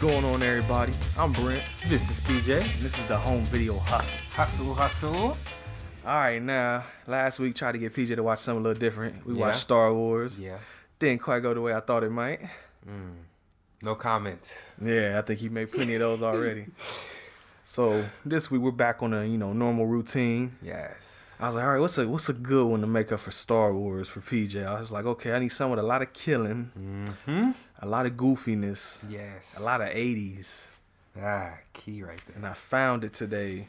Going on, everybody? I'm Brent. This is PJ. And this is the Home Video Hustle. Hustle, hustle. All right, now last week tried to get PJ to watch something a little different. We Yeah. watched Star Wars. Yeah. Didn't quite go the way I thought it might. No comment. Yeah, I think he made plenty of those already. so this week we're back on a you know normal routine. Yes. I was like, all right, what's a what's a good one to make up for Star Wars for PJ? I was like, okay, I need some with a lot of killing, Hmm. A lot of goofiness, Yes. a lot of '80s. Ah, key right there. and I found it today.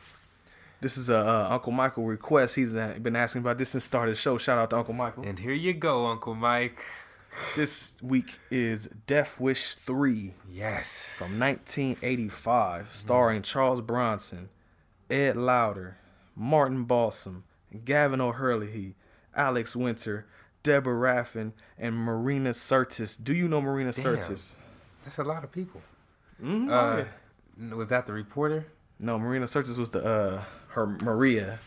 This is a uh, Uncle Michael request. He's been asking about this since started start the show. Shout out to Uncle Michael. And here you go, Uncle Mike. This week is Death Wish 3 Yes. from 1985, starring Charles Bronson, Ed Lauter, Martin Balsam, Gavan O'Herlihy, Alex Winter, Deborah Raffin, and Marina Sirtis. Do you know Marina Damn. Sirtis? That's a lot of people. Mhm, oh, Uh, yeah. was that the reporter? No, Marina Sirtis was the uh her Maria,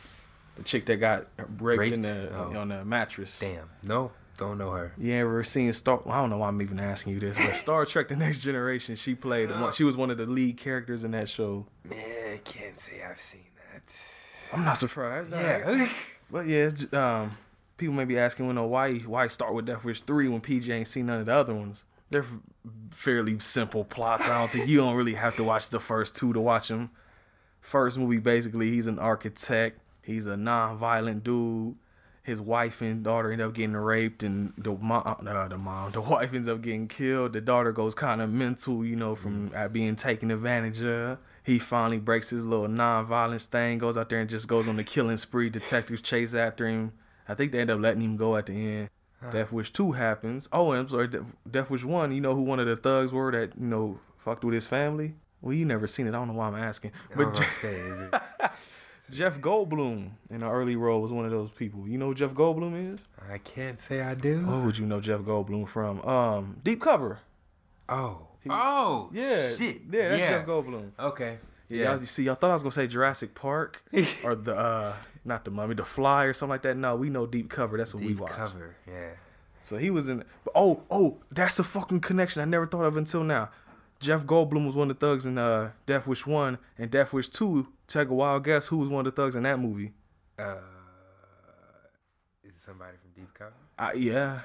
the chick that got raped, in the Oh. on the mattress. Damn. No, don't know her. You ever seen Star? I don't know why I'm even asking you this, but Star Trek: The Next Generation. She played one. She was one of the lead characters in that show. Man, I can't say I've seen that. I'm not surprised. Yeah. but yeah, um, people may be asking, well, no, why why start with Death Wish three when PJ ain't seen none of the other ones? They're fairly simple plots. I don't think you don't really have to watch the first two to watch them. First movie, basically, he's an architect. He's a non-violent dude. His wife and daughter end up getting raped, and the mom, uh, the mom, the wife ends up getting killed. The daughter goes kind of mental, you know, from uh, being taken advantage of. He finally breaks his little non-violence thing, goes out there and just goes on the killing spree. Detectives chase after him. I think they end up letting him go at the end. Death Wish two happens. Oh, I'm sorry, De- Death Wish one. You know who one of the thugs were that you know fucked with his family? Well, you never seen it. I don't know why I'm asking. But was Je- gonna say, is it- Jeff Goldblum in the early role was one of those people. You know who Jeff Goldblum is? I can't say I do. What would you know Jeff Goldblum from? Um, Deep Cover. Oh. Oh. Yeah, Shit. Yeah, that's yeah. Jeff Goldblum. Okay. Yeah, Yeah. y'all- you see, y'all thought I was gonna say Jurassic Park or the uh, not the Mummy, the Fly or something like that. No, we know Deep Cover. That's what we watch. Deep cover. Yeah. So he was in. Oh, oh, that's a fucking connection I never thought of until now. Jeff Goldblum was one of the thugs in uh, Death Wish One and Death Wish Two. Take a wild guess who was one of the thugs in that movie? Uh, is it somebody from Deep Cover? Uh, yeah,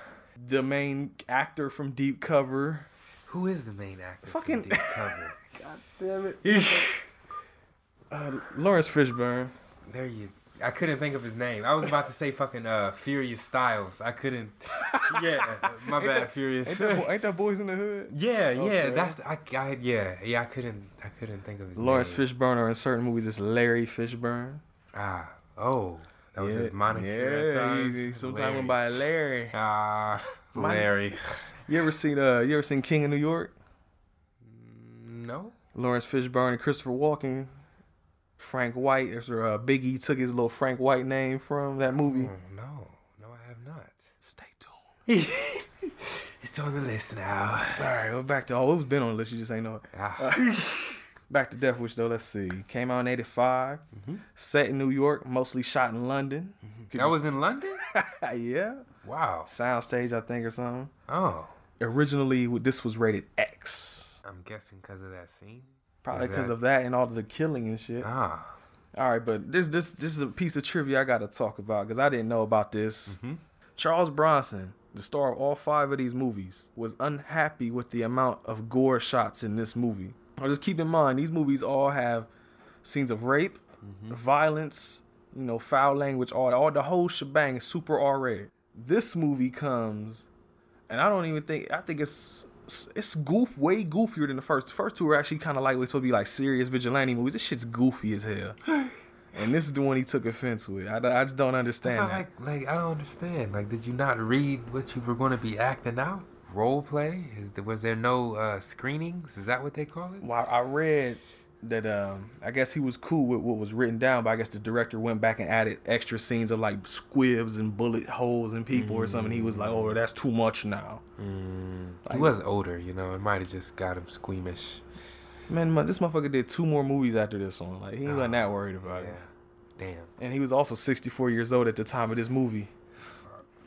the main actor from Deep Cover. Who is the main actor Fucking- from Deep Cover? God damn it. uh, Laurence Fishburne. there you. I couldn't think of his name. I was about to say fucking uh Furious Styles. I couldn't. Yeah, my bad, that- Furious. Ain't that, ain't that Boys in the Hood? yeah, yeah. Okay. That's I, I. Yeah, yeah. I couldn't. I couldn't think of his name. Laurence name. Fishburne, or in certain movies, it's Larry Fishburne. Ah. Oh, that was his moniker. Yeah, he, sometimes went by Larry. Ah, Larry. You ever seen uh you ever seen King of New York? No. Laurence Fishburne and Christopher Walken. Frank White. There's where uh, Biggie took his little Frank White name from that movie. Oh, no, no, I have not. Stay tuned. It's on the list now. All right, we're back to oh, it was been on the list. You just ain't know it. Ah. Back to Death Wish though. Let's see. Came out in '85. Set in New York, mostly shot in London. that was in London. yeah. Wow. Soundstage, I think, or something. Oh, Originally, this was rated X. I'm guessing because of that scene. Probably because of that and all the killing and shit. Ah. All right, but this this this is a piece of trivia I got to talk about because I didn't know about this. Charles Bronson, the star of all five of these movies, was unhappy with the amount of gore shots in this movie. Now, just keep in mind these movies all have scenes of rape, violence, you know, foul language, all all the whole shebang is super R rated. This movie comes, and I don't even think I think it's it's goof way goofier than the first. The first two are actually kind of like supposed to be like serious vigilante movies. This shit's goofy as hell. And this is the one he took offense with. I, I just don't understand that. like, like I don't understand. Like, did you not read what you were going to be acting out? Role play? Is there, was there no uh, screenings? Is that what they call it? Well, I read that um I guess he was cool with what was written down, but I guess the director went back and added extra scenes of like squibs and bullet holes and people or something. He was like, "Oh, that's too much now." he was older, you know. It might have just got him squeamish. Man, this motherfucker did two more movies after this one. Like he wasn't that worried about Yeah. it. Damn. And he was also 64 years old at the time of this movie.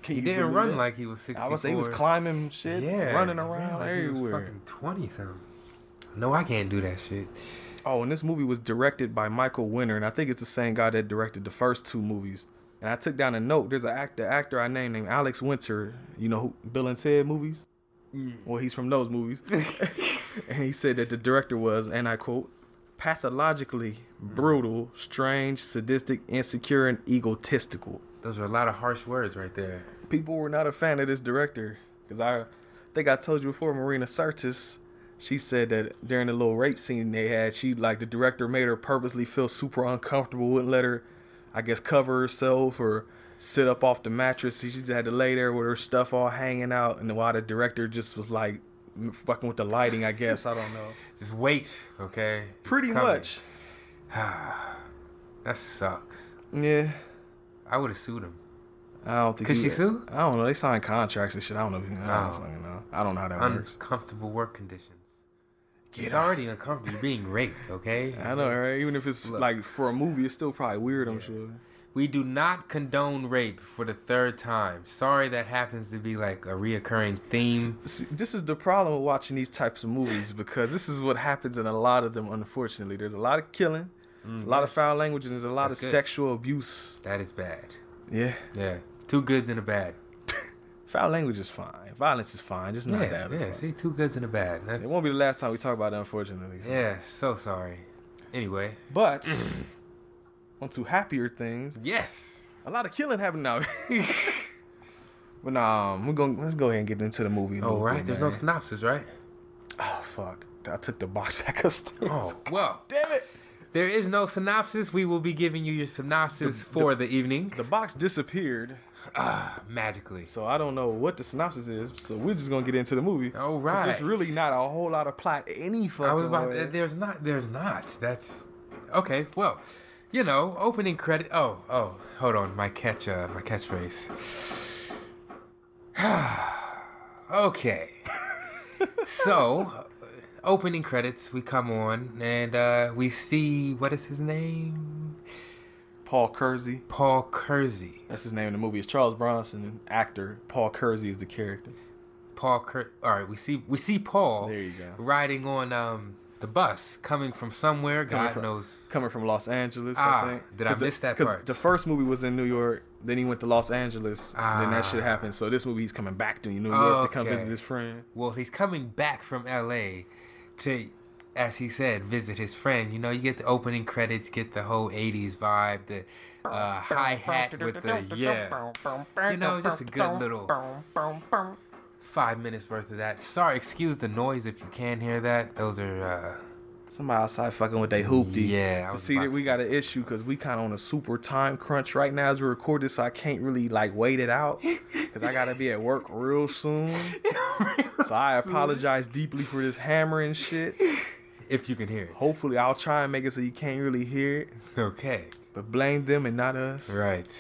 Can He didn't run that? like he was 64. I would say he was climbing shit, yeah, running around like he was everywhere. fucking 20 something. No, I can't do that shit. Oh, and this movie was directed by Michael Winner, and I think it's the same guy that directed the first two movies. And I took down a note. There's an actor, actor I named named Alex Winter. You know, who, Bill and Ted movies. Mm. Well, he's from those movies. and he said that the director was, and I quote, pathologically brutal, strange, sadistic, insecure, and egotistical. Those are a lot of harsh words right there. People were not a fan of this director because I think I told you before, Marina Sirtis. She said that during the little rape scene they had, she like the director made her purposely feel super uncomfortable, wouldn't let her, I guess, cover herself or sit up off the mattress. She just had to lay there with her stuff all hanging out, and while the director just was like fucking with the lighting, I guess I don't know. Just wait, okay? It's Pretty coming. much, That sucks. yeah. I would have sued him. I don't think. Could she sue? I don't know. They signed contracts and shit. I don't know. I don't Oh. fucking know. I don't know how that works. Uncomfortable work conditions. Get it's out. already uncomfortable. Being raped, okay? I know, right? Even if it's Look. like for a movie, it's still probably weird. I'm sure. We do not condone rape for the third time. Sorry that happens to be like a reoccurring theme. See, this is the problem with watching these types of movies because this is what happens in a lot of them. Unfortunately, there's a lot of killing, there's a mm, lot of foul language, and there's a lot That's of good. sexual abuse. That is bad. Yeah, Yeah. Two goods and a bad. Foul language is fine. Violence is fine. Just not Yeah, that. yeah. fine. See, two goods and a bad. That's, It won't be the last time we talk about it, unfortunately. so. yeah, so sorry. Anyway, But on to happier things. yes. A lot of killing happened now. but nah, um, we're going to Let's go ahead and get into the movie. Oh, right. bit, There's no synopsis, right? Oh fuck! I took the box back upstairs. Oh, well, damn it! there is no synopsis. We will be giving you your synopsis for the, evening The box disappeared, magically. so I don't know what the synopsis is. So we're just gonna get into the movie. All right. There's really not a whole lot of plot any fucking I was about. there's not. There's not. That's okay. Well, you know, opening credit. Oh, oh, hold on. My catch. Uh, my catchphrase. okay. so, opening credits. We come on and uh, we see what is his name? Paul Kersey. Paul Kersey. That's his name in the movie. It's Charles Bronson, actor Paul Kersey is the character. Paul Ker. All right, we see we see Paul. There you go. Riding on um the bus, coming from somewhere. Coming God from- knows. Coming from Los Angeles, Ah, I think. did I 'Cause the- miss that part? The first movie was in New York. Then he went to Los Angeles. Ah. then that shit Ah. happened. So this movie he's coming back to New York to come visit his friend. Well, he's coming back from L.A. to, as he said, visit his friend. You know, you get the opening credits, get the whole '80s vibe, the uh, hi hat with the yeah. You know, just a good little five minutes worth of that. Sorry, excuse the noise if you can hear that. Those are uh, Somebody outside fucking with they hoopty. Yeah, I see that we got an issue because we kind of on a super time crunch right now as we record this, so I can't really like wait it out because I gotta be at work real soon. so I apologize deeply for this hammering shit. If you can hear it. Hopefully, I'll try and make it so you can't really hear it, Okay. but blame them and not us. Right.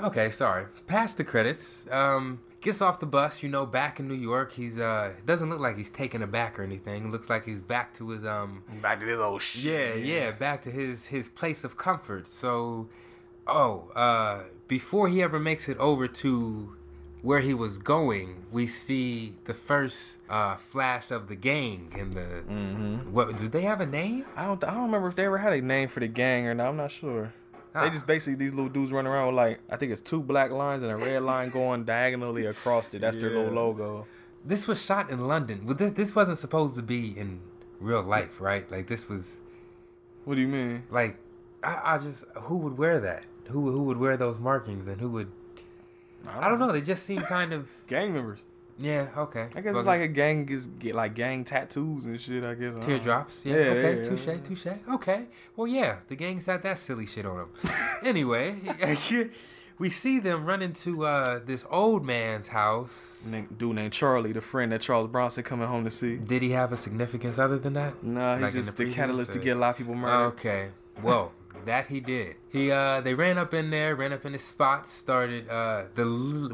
Okay, sorry. Past the credits. Um, gets off the bus, you know, back in New York. He's uh doesn't look like he's taken aback or anything. Looks like he's back to his um Back to his old shit. yeah, yeah, back to his his place of comfort. So oh, uh before he ever makes it over to where he was going, we see the first uh flash of the gang in the Mm-hmm. what do they have a name? I don't. I don't remember if they ever had a name for the gang or not. I'm not sure. Ah. They just basically these little dudes running around with like I think it's two black lines and a red line going diagonally across it. That's their little logo. This was shot in London. But this this wasn't supposed to be in real life, right? Like this was What do you mean? Like, I, I just who would wear that? Who who would wear those markings and who would? I don't know. They just seem kind of Gang members. yeah. Okay. I guess Fuck it's it. like a gang is get like gang tattoos and shit. I guess I. Teardrops. Yeah. Yeah, okay. yeah, touche. yeah. Touche. Okay. Well, yeah. The gangs had that silly shit on them. anyway, we see them run into uh, this old man's house. Dude named Charlie, the friend that Charles Bronson coming home to see. Did he have a significance other than that? Nah, he's Like just the the, previous, catalyst to get a lot of people murdered. Okay. Well, that he did. He uh they ran up in there, ran up in his spot, started uh the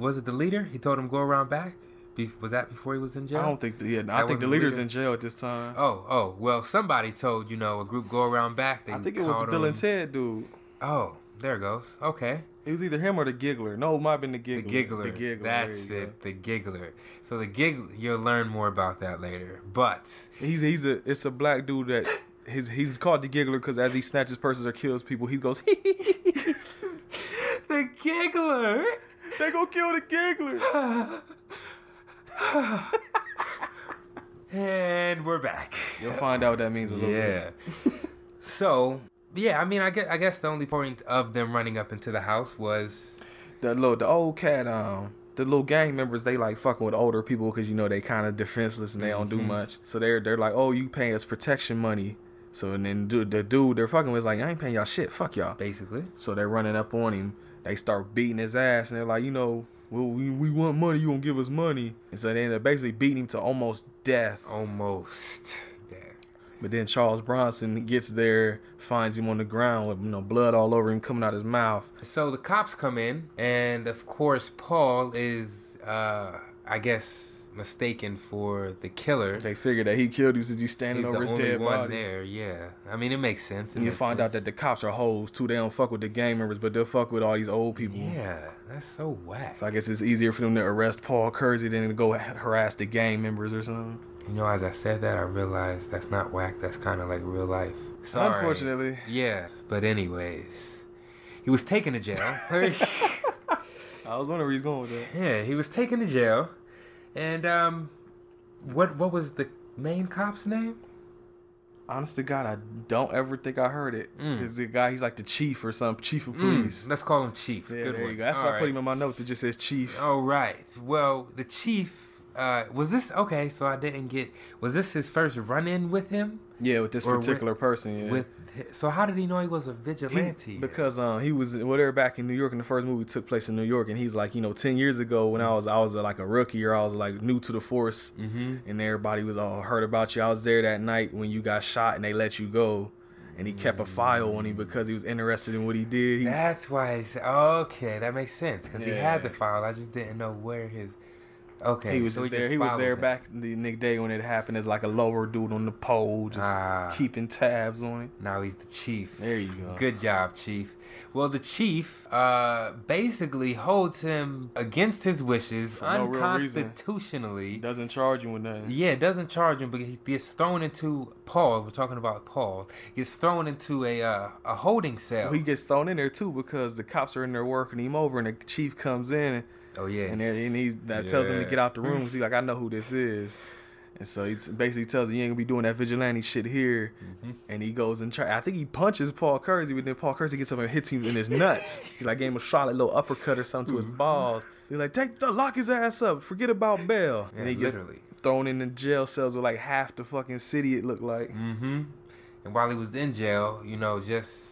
was it the leader? He told him go around back. Be- was that before he was in jail? I don't think. The, yeah, I think the leader's leader? in jail at this time. Oh, oh, well, somebody told, you know, a group go around back. They I think it was Bill and Ted dude. Oh, there it goes. Okay. It was either him or the Giggler. No, it might have been the The Giggler. giggler. The Giggler. That's it. The giggler. So the giggler, you'll learn more about that later. But. He's he's a it's a black dude that his he's called the Giggler because as he snatches purses or kills people, he goes. the giggler. they gonna kill the Giggler. And we're back. You'll find out what that means a little bit. Yeah. so yeah, I mean, I guess, I guess the only point of them running up into the house was The little the old cat um the little gang members they like fucking with older people because you know they kind of defenseless and they don't do Mm-hmm. much. So they're they're like, oh, you paying us protection money. So and then dude, the dude they're fucking with is like, I ain't paying y'all shit. Fuck y'all. basically So they're running up on him. They start beating his ass, and they're like, you know, well, we, we want money. You gonna give us money? And so they end up basically beating him to almost death. almost dead. But then Charles Bronson gets there, finds him on the ground with you know blood all over him coming out of his mouth. So the cops come in, and of course Paul is, uh, I guess, mistaken for the killer. They figure that he killed him since he's standing He's the over his only dead one body. there. Yeah, I mean it makes sense. It And you find out that the cops are hoes too. They don't fuck with the gang members, but they'll fuck with all these old people. yeah, that's so whack. So I guess it's easier for them to arrest Paul Kersey than to go harass the gang members or something. You know, as I said that, I realized that's not whack. That's kind of like real life. Sorry. Unfortunately. Yeah. But anyways, he was taken to jail. I was wondering where he's going with that. yeah, he was taken to jail, and um, what what was the main cop's name? Honest to God, I don't ever think I heard it. Mm. Because the guy, he's like the chief or some chief of police. Let's call him Chief. yeah, Good there one. you go. That's All why I put him in my notes. It just says chief. All right. Well, the chief uh, was this okay? So I didn't get. Was this his first run-in with him? Yeah, with this Or with- particular person. Yeah. With so how did he know he was a He- vigilante? because um he was well they were back in New York and the first movie took place in New York and he's like you know ten years ago when I was I was uh, like a rookie or I was like new to the force mm-hmm. and everybody was all heard about you I was there that night when you got shot and they let you go and he kept a file on him because he was interested in what he did he, That's why. He said, okay, that makes sense because he had the file. I just didn't know where his. Okay, he was so just there he was there him. back the next day when it happened as like a lower dude on the pole just Ah. keeping tabs on it Now he's the chief. there you go Good job, Chief. Well, the chief uh, basically holds him against his wishes, For no unconstitutionally. doesn't charge you with nothing Yeah, doesn't charge him, but he gets thrown into Paul. We're talking about Paul. Gets thrown into a uh, a holding cell. he gets thrown in there too because the cops are in there working him over and the chief comes in and oh yeah, And then and he that tells him to get out the room. He's like, I know who this is. And so he t- basically tells him, you ain't gonna be doing that vigilante shit here. Mm-hmm. And he goes and try. I think he punches Paul Kersey, but then Paul Kersey gets up and hits him in his nuts. he like gave him a Charlotte little uppercut or something to Mm-hmm. his balls. He's like, take the lock his ass up. Forget about bail. Yeah, and he gets literally. thrown in the jail cells with like half the fucking city. It looked like. Mm-hmm. And while he was in jail, you know, just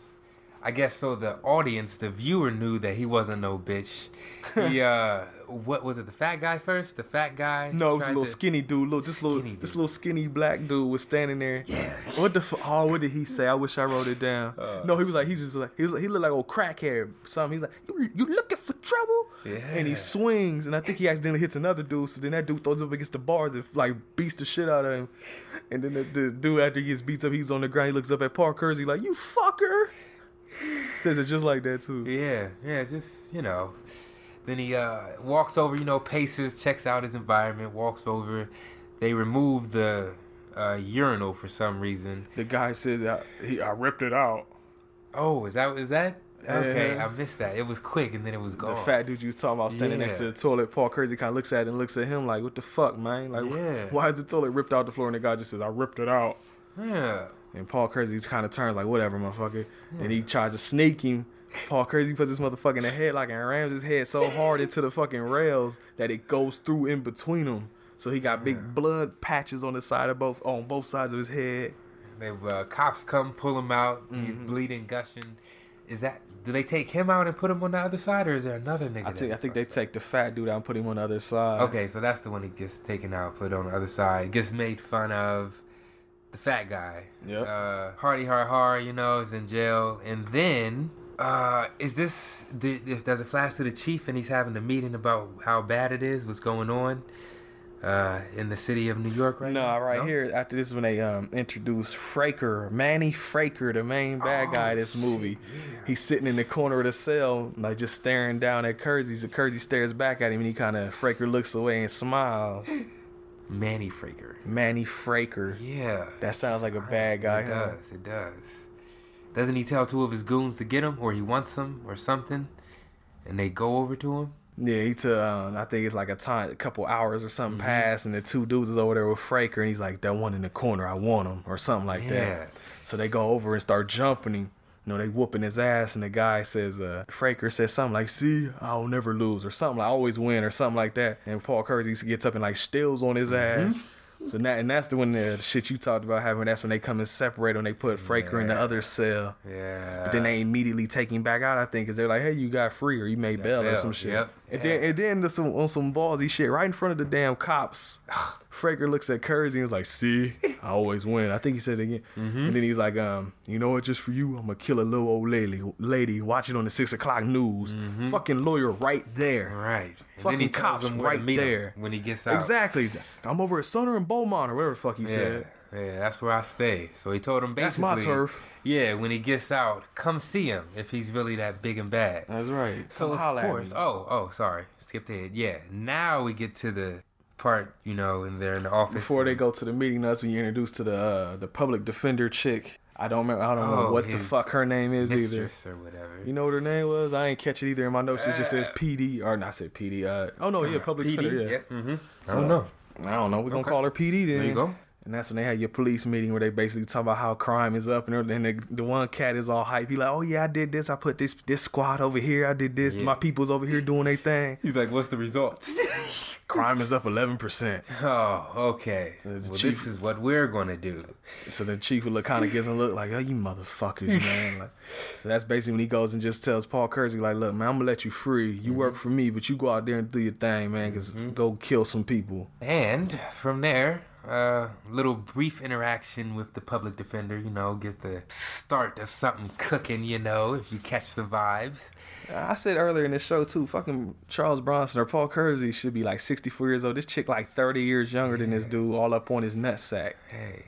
I guess so the audience, the viewer knew that he wasn't no bitch. He uh what was it, the fat guy first? The fat guy? No, it was a little to- skinny dude. Little, this little, Skinny this little skinny black dude was standing there. Yeah. What the? F- oh, what did he say? I wish I wrote it down. Uh. no, he was like, he just like, he, was he looked like old crackhead. Something. He's like, you, you looking for trouble? Yeah. And he swings, and I think he accidentally hits another dude. So then that dude throws up against the bars and like beats the shit out of him. And then the, the dude after he gets beats up, he's on the ground. He looks up at Paul Kersey like, you fucker. Says it just like that too. Yeah, yeah, just you know. Then he uh, walks over, you know, paces, checks out his environment, walks over. They remove the uh, urinal for some reason. The guy says, I, he, I ripped it out. Oh, is that is that? Okay, Yeah. I missed that. It was quick and then it was gone. The fat dude you was talking about standing next to the toilet, Paul Kersey kind of looks at it and looks at him like, "What the fuck, man? Like, Yeah. why is the toilet ripped out the floor?" And the guy just says, "I ripped it out." Yeah. And Paul Kersey kind of turns like, whatever, motherfucker. And he tries to sneak him. Paul Kersey puts this motherfucker in the headlock and rams his head so hard into the fucking rails that it goes through in between them. So he got big blood patches on the side of both on both sides of his head. They uh, cops come pull him out. He's Mm-hmm. bleeding, gushing. Is that? Do they take him out and put him on the other side, or is there another nigga? I think I think they up? take the fat dude out and put him on the other side. Okay, so that's the one he gets taken out, put on the other side, gets made fun of. Fat guy. Yeah. Uh, Hardy Har Har, you know, is in jail, and then. Uh, is this the, if there's a flash to the chief and he's having a meeting about how bad it is, what's going on, uh, in the city of New York right No, now? right here after this is when they um introduce Fraker, Manny Fraker, the main bad Oh, guy of this movie. He's sitting in the corner of the cell, like just staring down at Kersey. So Kersey stares back at him, and he kind of Fraker looks away and smiles. Manny Fraker. Manny Fraker. Yeah. That sounds like a bad guy. It huh? does. It does. Doesn't he tell two of his goons to get him, or he wants him, or something, and they go over to him? Yeah, he took. Um, I think it's like a time, a couple hours or something Mm-hmm. passed, and the two dudes is over there with Fraker, and he's like, "That one in the corner, I want him," or something like Yeah. that. So they go over and start jumping him. You know, they whooping his ass, and the guy says, uh, Fraker says something like, "See, I'll never lose," or something like, "I always win," or something like that. And Paul Kersey gets up and like steals on his Mm-hmm. ass. So that, and that's the when the shit you talked about having. That's when they come and separate when they put Fraker in the other cell. Yeah. But then they immediately take him back out, I think, because they're like, hey, you got free or you made Got bail or some shit. yep. And then and then some, on some ballsy shit right in front of the damn cops. Fraker looks at Kersey and is like, see, I always win. I think he said it again. Mm-hmm. And then he's like, um, you know what, just for you, I'm gonna kill a little old lady lady watching on the six o'clock news. Fucking lawyer right there. Mm-hmm. Right. And Fucking cops him right there. when he gets out. Exactly. I'm over at Sutter and Beaumont or whatever the fuck he Yeah. said. Yeah, that's where I stay. So he told him basically. That's my turf. Yeah, when he gets out, come see him if he's really that big and bad. That's right. So Come of course, oh, oh, sorry, skipped ahead. Yeah, now we get to the part, you know, and they're in the office. before they go to the meeting, that's when you're introduced to the uh, the public defender chick. I don't remember. I don't know Oh, what the fuck her name is either. mistress or whatever. You know what her name was? I ain't catch it either in my notes. It just says Uh, PD or not said PD. Uh, oh no, yeah, public PD. defender. Yeah. Yeah. Mm-hmm. I don't know. I don't know. We're gonna Okay. call her PD then. There you go. And that's when they had your police meeting where they basically talk about how crime is up, and then the, the one cat is all hype. He like, oh yeah, I did this. I put this this squad over here. I did this. Yeah. My people's over here doing their thing. He's like, "What's the results?" Crime is up eleven percent. oh, okay. the Well, chief- this is what we're gonna do. So the chief look kind of gives him a look like, oh, you motherfuckers, man. Like, so that's basically when he goes and just tells Paul Kersey, like, look, man, I'm gonna let you free. You mm-hmm. work for me, but you go out there and do your thing, man, because mm-hmm. go kill some people. And from there, uh, little brief interaction with the public defender. You know, get the start of something cooking. You know, if you catch the vibes. I said earlier in this show too, fucking Charles Bronson or Paul Kersey should be like 64 years old. This chick like 30 years younger than this dude, all up on his nutsack. Hey.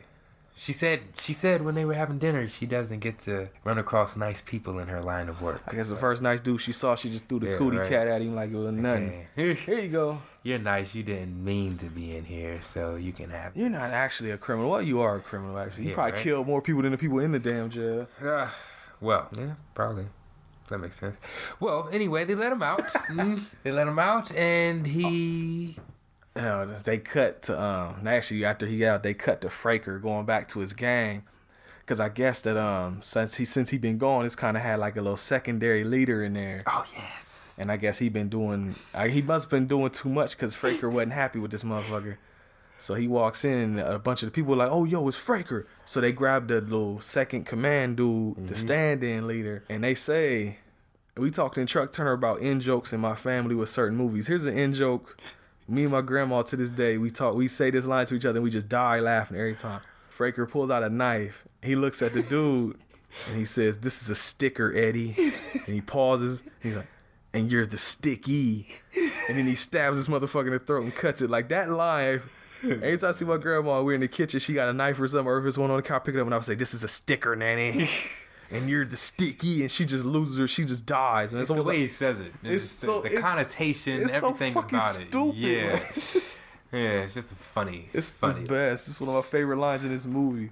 She said she said when they were having dinner she doesn't get to run across nice people in her line of work. I guess the first nice dude she saw, she just threw the Yeah, cootie right. cat at him like it was nothing. Hey. Here you go. You're nice. You didn't mean to be in here, so you can have. You're not actually a criminal. Well, you are a criminal, actually. You Yeah, probably right. killed more people than the people in the damn jail. Uh, well, yeah, probably. That makes sense. Well, anyway, they let him out. Mm, they let him out, and he. you know, they cut to um actually after he got out, they cut to Fraker going back to his gang. Cause I guess that um since he since he been gone, it's kind of had like a little secondary leader in there, Oh yes. And I guess he been doing uh, he must have been doing too much because Fraker wasn't happy with this motherfucker. So he walks in, and a bunch of the people are like, "Oh, yo, it's Fraker." So they grab the little second command dude, the stand-in leader, and they say, "We talked in Truck Turner about in jokes in my family with certain movies. Here's an in joke. Me and my grandma to this day, we talk, we say this line to each other, and we just die laughing every time." Fraker pulls out a knife. He looks at the dude, and he says, "This is a sticker, Eddie." And he pauses. He's like, "And you're the sticky." And then he stabs this motherfucker in the throat and cuts it like that line. Every time I see my grandma, we're in the kitchen, she got a knife or something, or if it's one on the car, pick it up and I would say, This is a sticker, nanny. and you're the sticky, and she just loses her, she just dies. And It's it's, the way like, he says it. it's It's the, so the it's- connotation, it's so everything fucking about stupid, it. Yeah. It's just, yeah. It's just funny. it's funny. the best. It's one of my favorite lines in this movie.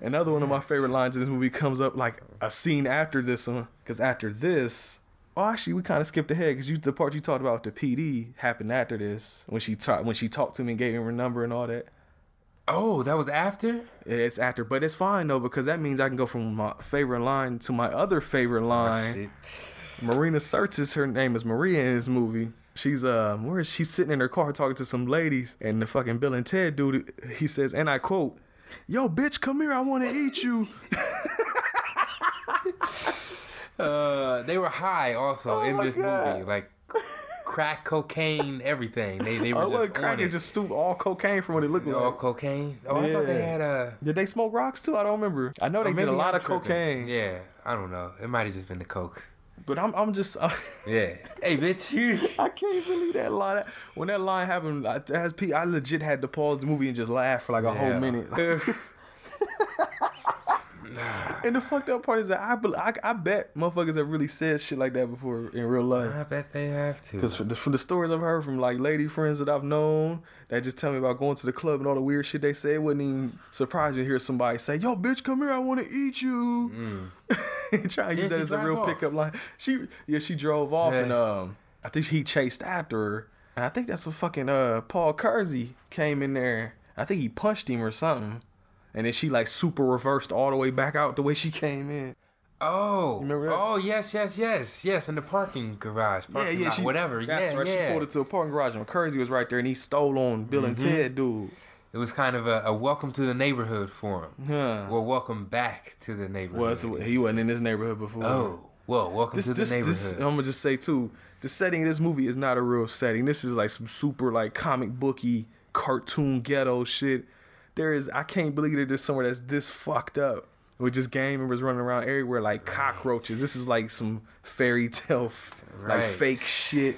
Another one of my favorite lines in this movie comes up like a scene after this one, because after this, oh, actually, we kind of skipped ahead because you the part you talked about the PD happened after this when she talked when she talked to me and gave him her number and all that. Oh, that was after. It's after, but it's fine though because that means I can go from my favorite line to my other favorite line. Shit. Marina Sirtis, her name is Maria in this movie. She's uh, where is she sitting in her car talking to some ladies, and the fucking Bill and Ted dude, he says, and I quote, "Yo, bitch, come here, I want to eat you." Uh, they were high also Oh in this God. movie, like crack, cocaine, everything. They they were I just cracking, it. just stoop all cocaine from what it looked like. all cocaine. Oh, I thought they had a. Did they smoke rocks too? I don't remember. I know they or did a lot I'm of tripping. cocaine, Yeah, I don't know. It might have just been the coke. but I'm I'm just. Yeah. hey, bitch. I can't believe that line. When that line happened, I, as P, I legit had to pause the movie and just laugh for like a whole Yeah. minute. And the fucked up part is that I, I I bet motherfuckers have really said shit like that before in real life. I bet they have to. Because from the, from the stories I've heard from like lady friends that I've known that just tell me about going to the club and all the weird shit they say, it wouldn't even surprise me to hear somebody say, "Yo, bitch, come here, I want to eat you." Try and use that as a real off? pickup line. She yeah, she drove off Yeah. and um, I think he chased after her. And I think that's what fucking uh Paul Kersey came in there. I think he punched him or something. And then she like super reversed all the way back out the way she came in. oh. remember that? Oh yes, yes, yes, yes. In the parking garage, parking lot, whatever. That's yeah, right. yeah. Mm-hmm. She pulled it to a parking garage, and Kersey was right there, and he stole on Bill and Ted, dude. It was kind of a, a welcome to the neighborhood for him. Huh. Well, welcome back to the neighborhood. Well, so he wasn't in this neighborhood before. Oh, well, welcome this, to the this, neighborhood. this, I'm gonna just say too, the setting of this movie is not a real setting. This is like some super like comic booky cartoon ghetto shit. There is, I can't believe that there's somewhere that's this fucked up with just gang members running around everywhere like cockroaches. This is like some fairy tale, f- like fake shit.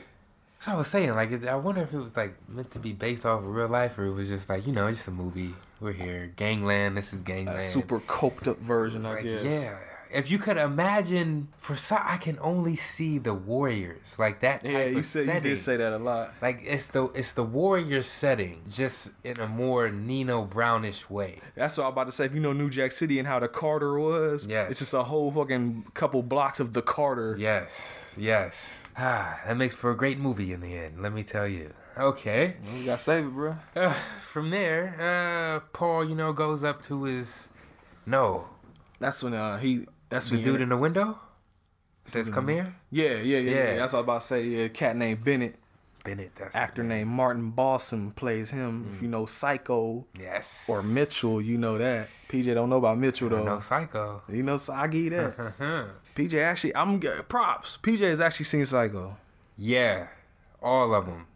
So I was saying, like, I wonder if it was like meant to be based off of real life, or it was just like, you know, just a movie. We're here, Gangland. This is Gangland. A super coked up version, I Like, guess. yeah. If you could imagine, for some, I can only see the Warriors, like that type Yeah, you of said setting. you did say that a lot. Like it's the it's the Warriors setting, just in a more Nino Brownish way. That's what I'm about to say. If you know New Jack City and how the Carter was, yeah, it's just a whole fucking couple blocks of the Carter. Yes, yes. Ah, that makes for a great movie in the end. Let me tell you. Okay. You gotta save it, bro. Uh, from there, uh, Paul, you know, goes up to his no, That's when uh, he. That's the when dude in the window says, "Come here." Yeah, yeah, yeah, yeah. Yeah. That's what I was about to say. Yeah, cat named Bennett. Bennett, that's Actor named Martin Balsam plays him. If mm. you know Psycho yes or Mitchell, you know that. PJ don't know about Mitchell though. No Psycho. You know, so I give that. PJ actually, I'm props. PJ has actually seen Psycho. Yeah, all of them.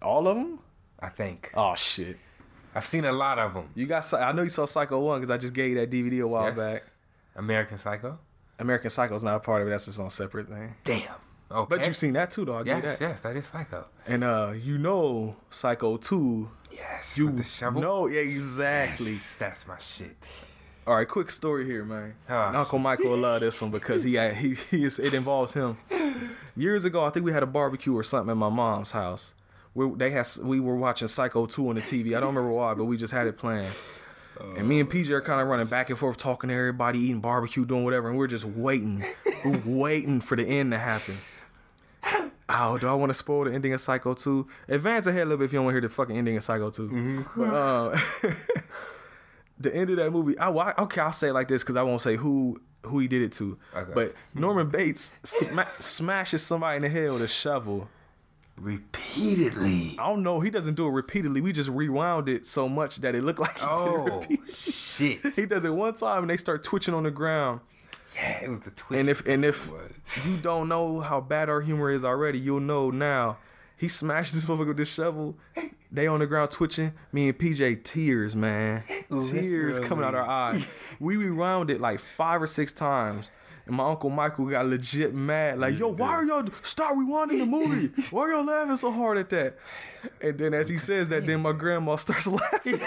All of them? I think Oh shit. I've seen a lot of them. You got. I know you saw Psycho one because I just gave you that DVD a while Yes. back. American Psycho. American Psycho is not a part of it. That's its own separate thing. Damn. Okay. But you've seen that too, though. I give you Yes, that. yes, that is Psycho. And uh, you know Psycho two. Yes, You with the shovel. know yeah, exactly. Yes, that's my shit. All right, quick story here, man. Ah. Uncle Michael will love this one because he had, he he is it involves him. Years ago, I think we had a barbecue or something at my mom's house. We they had we were watching Psycho two on the TV. I don't remember why, but we just had it playing. And me and PJ are kind of running back and forth, talking to everybody, eating barbecue, doing whatever, and we're just waiting, we're waiting for the end to happen. Oh, do I want to spoil the ending of Psycho 2? Advance ahead a little bit if you don't want to hear the fucking ending of Psycho 2. But, uh, the end of that movie, I, I- okay, I'll say it like this because I won't say who who he did it to. Okay. But Norman Bates sma- smashes somebody in the head with a shovel. Repeatedly. I don't know. He doesn't do it repeatedly. We just rewound it so much that it looked like he did it Oh shit. He does it one time and they start twitching on the ground. Yeah, it was the twitch. And if and if what it was. you don't know how bad our humor is already, you'll know now. He smashed this motherfucker with this shovel. They on the ground twitching. Me and PJ tears, man. Tears coming out our eyes. We rewound it like five or six times. And my uncle Michael got legit mad. Like, yo, why are y'all stop rewinding the movie? Why are y'all laughing so hard at that? And then as he says that, then my grandma starts laughing.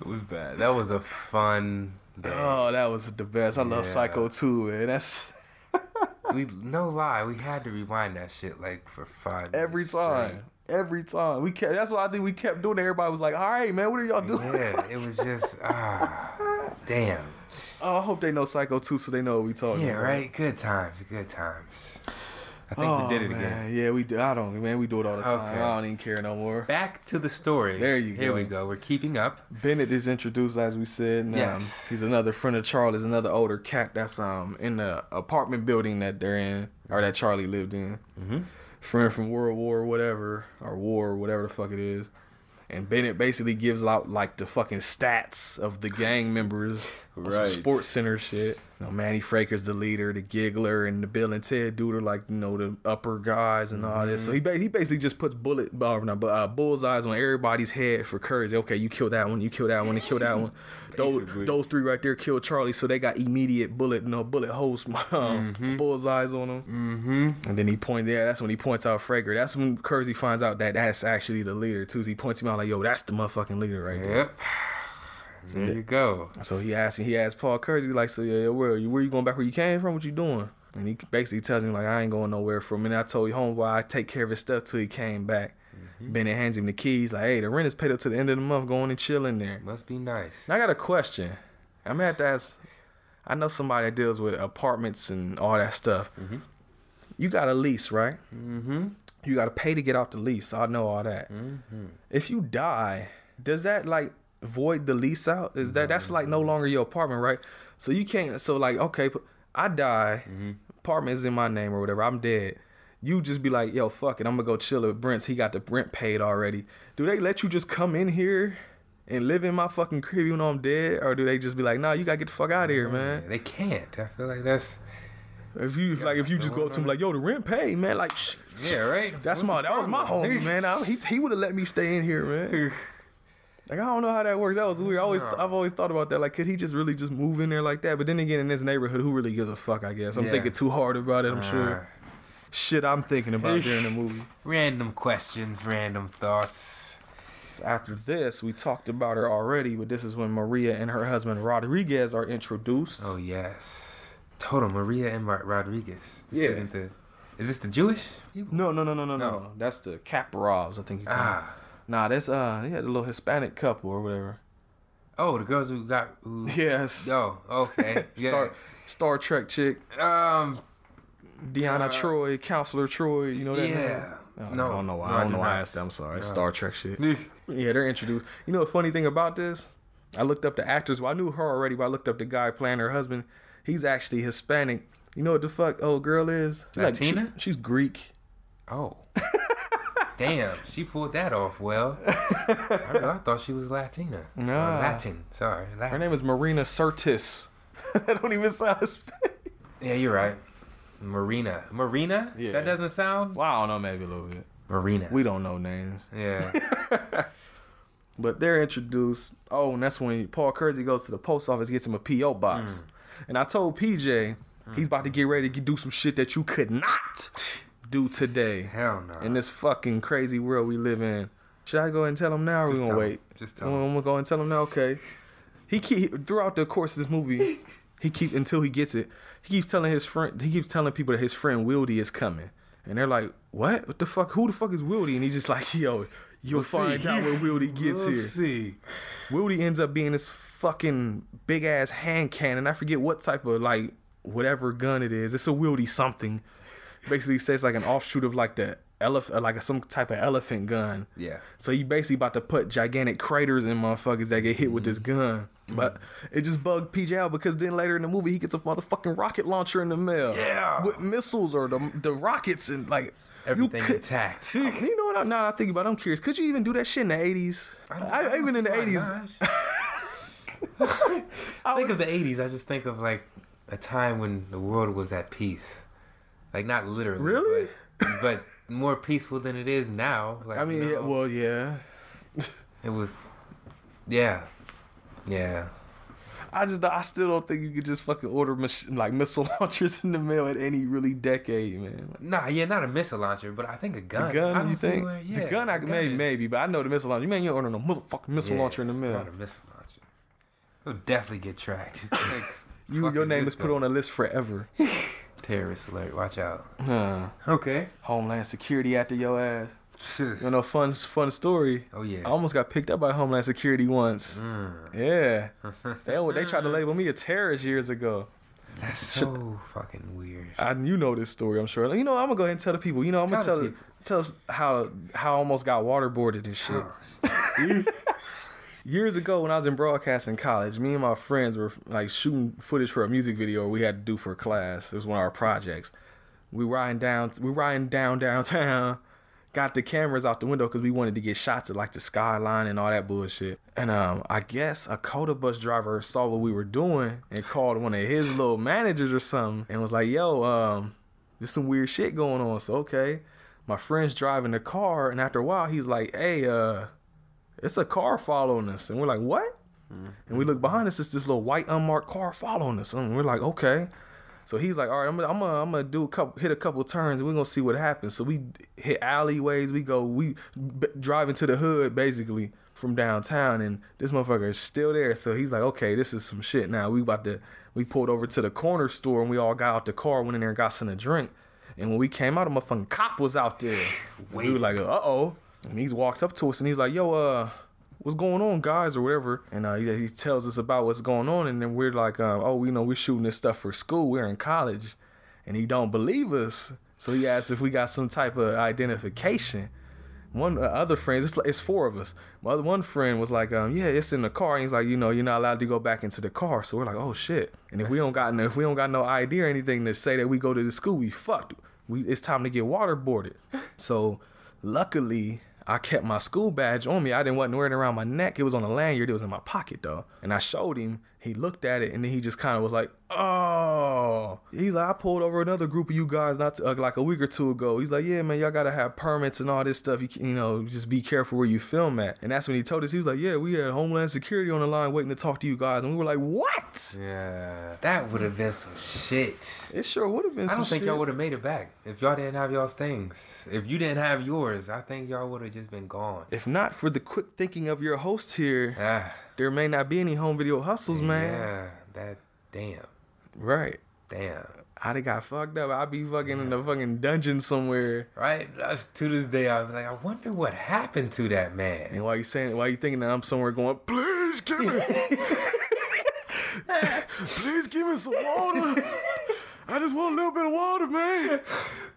It was bad. That was a fun day. Oh, that was the best. I love Yeah. Psycho too, man. That's we no lie, we had to rewind that shit like for five Every time. Every time. We kept that's why I think we kept doing it. Everybody was like, all right, man, what are y'all doing? Yeah, it was just ah damn. Oh, I hope they know Psycho 2 so they know what we talking Yeah, about. right. Good times, good times. I think we did it again. Oh. Yeah, we do. I don't, man. We do it all the time. Okay. I don't even care no more. Back to the story. There you go. Here we go. We're keeping up. Bennett is introduced as we said. And, um, Yes. he's another friend of Charlie's, another older cat that's um in the apartment building that they're in or that Charlie lived in. Mhm. Friend from World War whatever or War whatever the fuck it is. And Bennett basically gives out like the fucking stats of the gang members, Right. Sports Center shit. You know, Manny Fraker's the leader, the Giggler, and the Bill and Ted dude are like you know the upper guys and all this. So he ba- he basically just puts bullet, uh, not, uh, bullseyes on everybody's head for courage. Okay, you kill that one, you kill that one, you kill that one. those those three right there killed Charlie, so they got immediate bullet, no bullet holes, um, bullseyes on them. Mm-hmm. And then he pointed, yeah, that's when he points out Fraker. That's when Kersey finds out that that's actually the leader too. So he points him out like, yo, that's the motherfucking leader right there. Yep. There you go. So he asked he asked Paul Kersey like, so yeah, where are you? Where you going back? Where you came from? What you doing? And he basically tells him like, I ain't going nowhere from. And I told you homeboy I take care of his stuff till he came back. Bennett hands him the keys like, hey, the rent is paid up to the end of the month. going and chill in there. Must be nice. Now I got a question. I'm gonna have to ask. I know somebody that deals with apartments and all that stuff. Mhm. You got a lease, right? Mm-hmm. You got to pay to get out the lease. I know all that. Mm-hmm. If you die, does that like void the lease out? Is that that's like no longer your apartment, right? So you can't. So like, okay, i die. Mm-hmm. Apartment is in my name or whatever. I'm dead. You just be like, yo, fuck it. I'm gonna go chill with Brent's. He got the rent paid already. Do they let you just come in here and live in my fucking crib even though I'm dead, or do they just be like, nah, you gotta get the fuck out of here, man? They can't. I feel like that's If you if, like, if you just go up to him like, yo, the rent paid, man. Like, yeah, right. That's What's my that was my homie, man. I, he he would have let me stay in here, man. Like I don't know how that works. That was weird. I always No. I've always thought about that. Like, could he just really just move in there like that? But then again, in this neighborhood, who really gives a fuck? I guess I'm Yeah. thinking too hard about it. I'm Uh, sure. Shit, I'm thinking about during the movie. Random questions, random thoughts. So after this, we talked about her already, but this is when Maria and her husband Rodriguez are introduced. Oh yes, Total Maria and Mar- Rodriguez. This Yeah. isn't the. Is this the Jewish people? No, no, no, no, no, no, No. That's the Kaprovs, I think you're talking. Ah. Nah, that's uh, yeah, the little Hispanic couple or whatever. Oh, the girls who got. Who, Yes. Oh, okay. yeah. Star Star Trek chick. Um. Deanna Uh, Troi, Counselor Troi, you know that? Yeah. Oh, No, I don't know why. no, I I don't do know why I asked that. I'm sorry. No. Star Trek shit. Yeah, they're introduced. You know the funny thing about this? I looked up the actors. Well, I knew her already, but I looked up the guy playing her husband. He's actually Hispanic. You know what the fuck old girl is? She like- she- Latina? she's Greek. Oh. Damn, she pulled that off well. I, I thought she was Latina. Or Nah. Latin. Sorry. Latin. Her name is Marina Sirtis. I don't even sound Hispanic. Yeah, you're right. Marina. Marina? Yeah. That doesn't sound. Well, I don't know, maybe a little bit. Marina. We don't know names. yeah. But they're introduced. Oh, and that's when Paul Kersey goes to the post office, gets him a PO Mm. box. And I told PJ he's about to get ready to do some shit that you could not do today Hell no. in this fucking crazy world we live in. Should I go and tell him now, or we Just gonna tell him. wait? Just tell him. I'm gonna go and tell him now. Okay. He keep throughout the course of this movie, he keep until he gets it. He keeps telling his friend. He keeps telling people that his friend Wildey is coming, and they're like, "What? What the fuck? Who the fuck is Wildey?" And he's just like, "Yo, you'll We'll find see. out when Wildey gets we'll here." see. Wildey ends up being this fucking big ass hand cannon. I forget what type of like whatever gun it is. It's a Wildey something. Basically says like an offshoot of like the elephant, uh, like some type of elephant gun. Yeah. So you basically about to put gigantic craters in motherfuckers that get hit with this mm-hmm. gun. Mm-hmm. But it just bugged PJ out because then later in the movie he gets a motherfucking rocket launcher in the mail. Yeah. With missiles or the the rockets and like Everything you could, intact. You know what? I- Now I think about, it, I'm curious. Could you even do that shit in the '80s? I, even in the '80s, I think of the 80s, I just think of like a time when the world was at peace. Like not literally. Really? But, but more peaceful than it is now. Like I mean, you yeah, well, yeah. it was yeah. Yeah. I just, I still don't think you could just fucking order mach- like missile launchers in the mail at any really decade, man. Nah, yeah, not a missile launcher, but I think a gun. The gun, you think? where- yeah, the gun, I the maybe, is- maybe, but I know the missile launcher. You mean you order no motherfucking missile yeah, launcher in the mail? Not a missile launcher. It'll definitely get tracked. Like, You, your name is put going? on a list forever. Terrorist alert. Watch out. Huh. Okay. Homeland Security after your ass. You know, fun, fun story. oh yeah. I almost got picked up by Homeland Security once. Mm. Yeah, they they tried to label me a terrorist years ago. That's so fucking weird. I you know this story, I'm sure. You know, I'm gonna go ahead and tell the people. You know, I'm gonna Tell tell the tell, us how how I almost got waterboarded and shit. Years ago, when I was in broadcasting college, me and my friends were like shooting footage for a music video we had to do for class. It was one of our projects. We riding down, we riding down downtown. Got the cameras out the window because we wanted to get shots of like the skyline and all that bullshit. And um, I guess a Coda bus driver saw what we were doing and called one of his little managers or something and was like, "Yo, um, there's some weird shit going on." So okay, my friend's driving the car, and after a while, he's like, "Hey, uh." It's a car following us. And we're like, what? And we look behind us, it's this little white unmarked car following us. And we're like, okay. So he's like, all right, I'm gonna, I'm gonna, I'm gonna do a couple, hit a couple turns, and we're gonna see what happens. So we hit alleyways, we go, we b- drive into the hood basically from downtown, and this motherfucker is still there. So he's like, okay, this is some shit. Now we about to, we pulled over to the corner store, and we all got out the car, went in there and got some to drink. And when we came out, a motherfucking cop was out there. And we were like, uh oh. And he walks up to us and he's like, yo, uh, what's going on, guys, or whatever. And uh, he, he tells us about what's going on. And then we're like, um, oh, you know, we're shooting this stuff for school. We're in college. And he don't believe us. So he asks if we got some type of identification. One uh, other friend, it's, it's four of us. My other one friend was like, um, yeah, it's in the car. And he's like, you know, you're not allowed to go back into the car. So we're like, oh shit. And if we don't got no, if we don't got no ID or anything to say that we go to the school, we fucked. We it's time to get waterboarded. So luckily, I kept my school badge on me. I didn't want wearing it around my neck. It was on a lanyard. It was in my pocket though. And I showed him. He looked at it and then he just kind of was like, "Oh." He's like, "I pulled over another group of you guys not to, uh, like a week or two ago." He's like, "Yeah, man, y'all gotta have permits and all this stuff. You, you know, just be careful where you film at." And that's when he told us he was like, "Yeah, we had Homeland Security on the line waiting to talk to you guys." And we were like, "What?" Yeah, that would have been some shit. It sure would have been. I don't think shit. y'all would have made it back if y'all didn't have y'all's things. If you didn't have yours, I think y'all would have just been gone. If not for the quick thinking of your host here, Ah, there may not be any home video hustles, man. yeah, that damn, Right. damn. I'd have got fucked up. I'd be fucking in the fucking dungeon somewhere. Right? That's, to this day, I was like, I wonder what happened to that man. And while you saying, while you thinking that I'm somewhere going, please give me, please give me some water. I just want a little bit of water, man.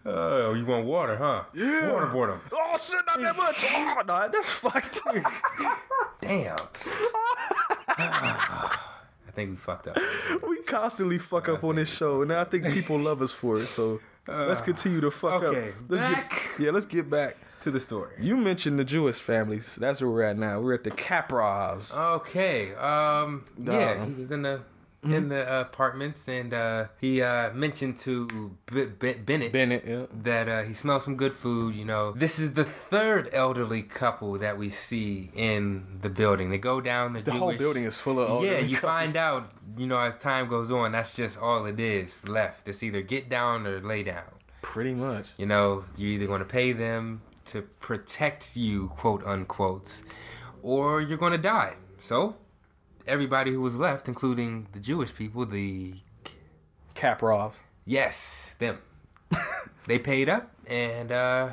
Oh, you want water, huh? Yeah. Waterboard him. Oh shit, not that much. Oh no, that's fucked. Damn. I think we fucked up. we constantly fuck up on this show, and I think people love us for it. So let's continue to fuck okay, up. Let's back. Get, yeah, let's get back. To the story. You mentioned the Jewish families. That's where we're at now. We're at the Kaprovs. Okay. Um. Yeah, Uh, he was in the Mm-hmm. in the apartments, and uh, he uh, mentioned to B- B- Bennett, Bennett, yeah. that uh, he smelled some good food. You know, this is the third elderly couple that we see in the building. They go down the, the whole building is full of yeah, you couples. find out, you know, as time goes on, that's just all it is left. It's either get down or lay down. pretty much. You know, you're either going to pay them to protect you, quote unquote, or you're going to die. So, everybody who was left, including the Jewish people, the Kaprovs. yes, them, they paid up, and uh,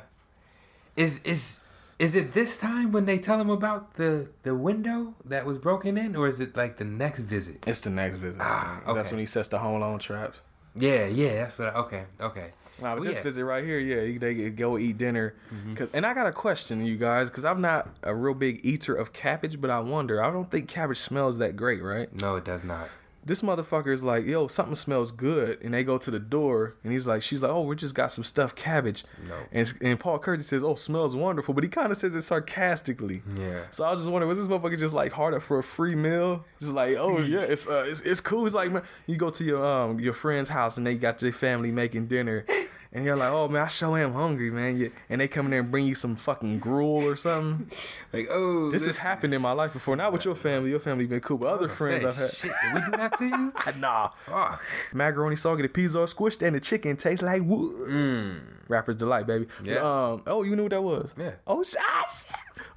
is is is it this time when they tell him about the the window that was broken in, or is it like the next visit? It's the next visit. Ah, That's when he sets the home alone traps. Yeah, yeah, that's what. I, okay, okay. Nah, but Well, this yeah. visit right here, yeah, they go eat dinner. Mm-hmm. 'Cause- and I got a question, you guys, because I'm not a real big eater of cabbage, but I wonder. I don't think cabbage smells that great, right? No, it does not. This motherfucker is like, yo, something smells good, and they go to the door, and he's like, she's like, oh, we just got some stuffed cabbage. No. And, and Paul Kersey says, oh, smells wonderful, but he kind of says it sarcastically. Yeah. So I was just wondering, was this motherfucker just like hard up for a free meal? Just like, oh yeah, it's uh, it's, it's cool. It's like man, you go to your um your friend's house and they got their family making dinner, and you're like, oh man, I sure am hungry, man. And they come in there and bring you some fucking gruel or something. Like, oh, This has happened in my life before. Not with your family. Your family been cool, but other friends I've had. Shit, did we do that to you? Nah, Fuck. macaroni soggy, the peas are squished, and the chicken tastes like wood. Rapper's delight, baby. Yeah. Um. Oh, you knew what that was? Yeah. Oh shit. ah.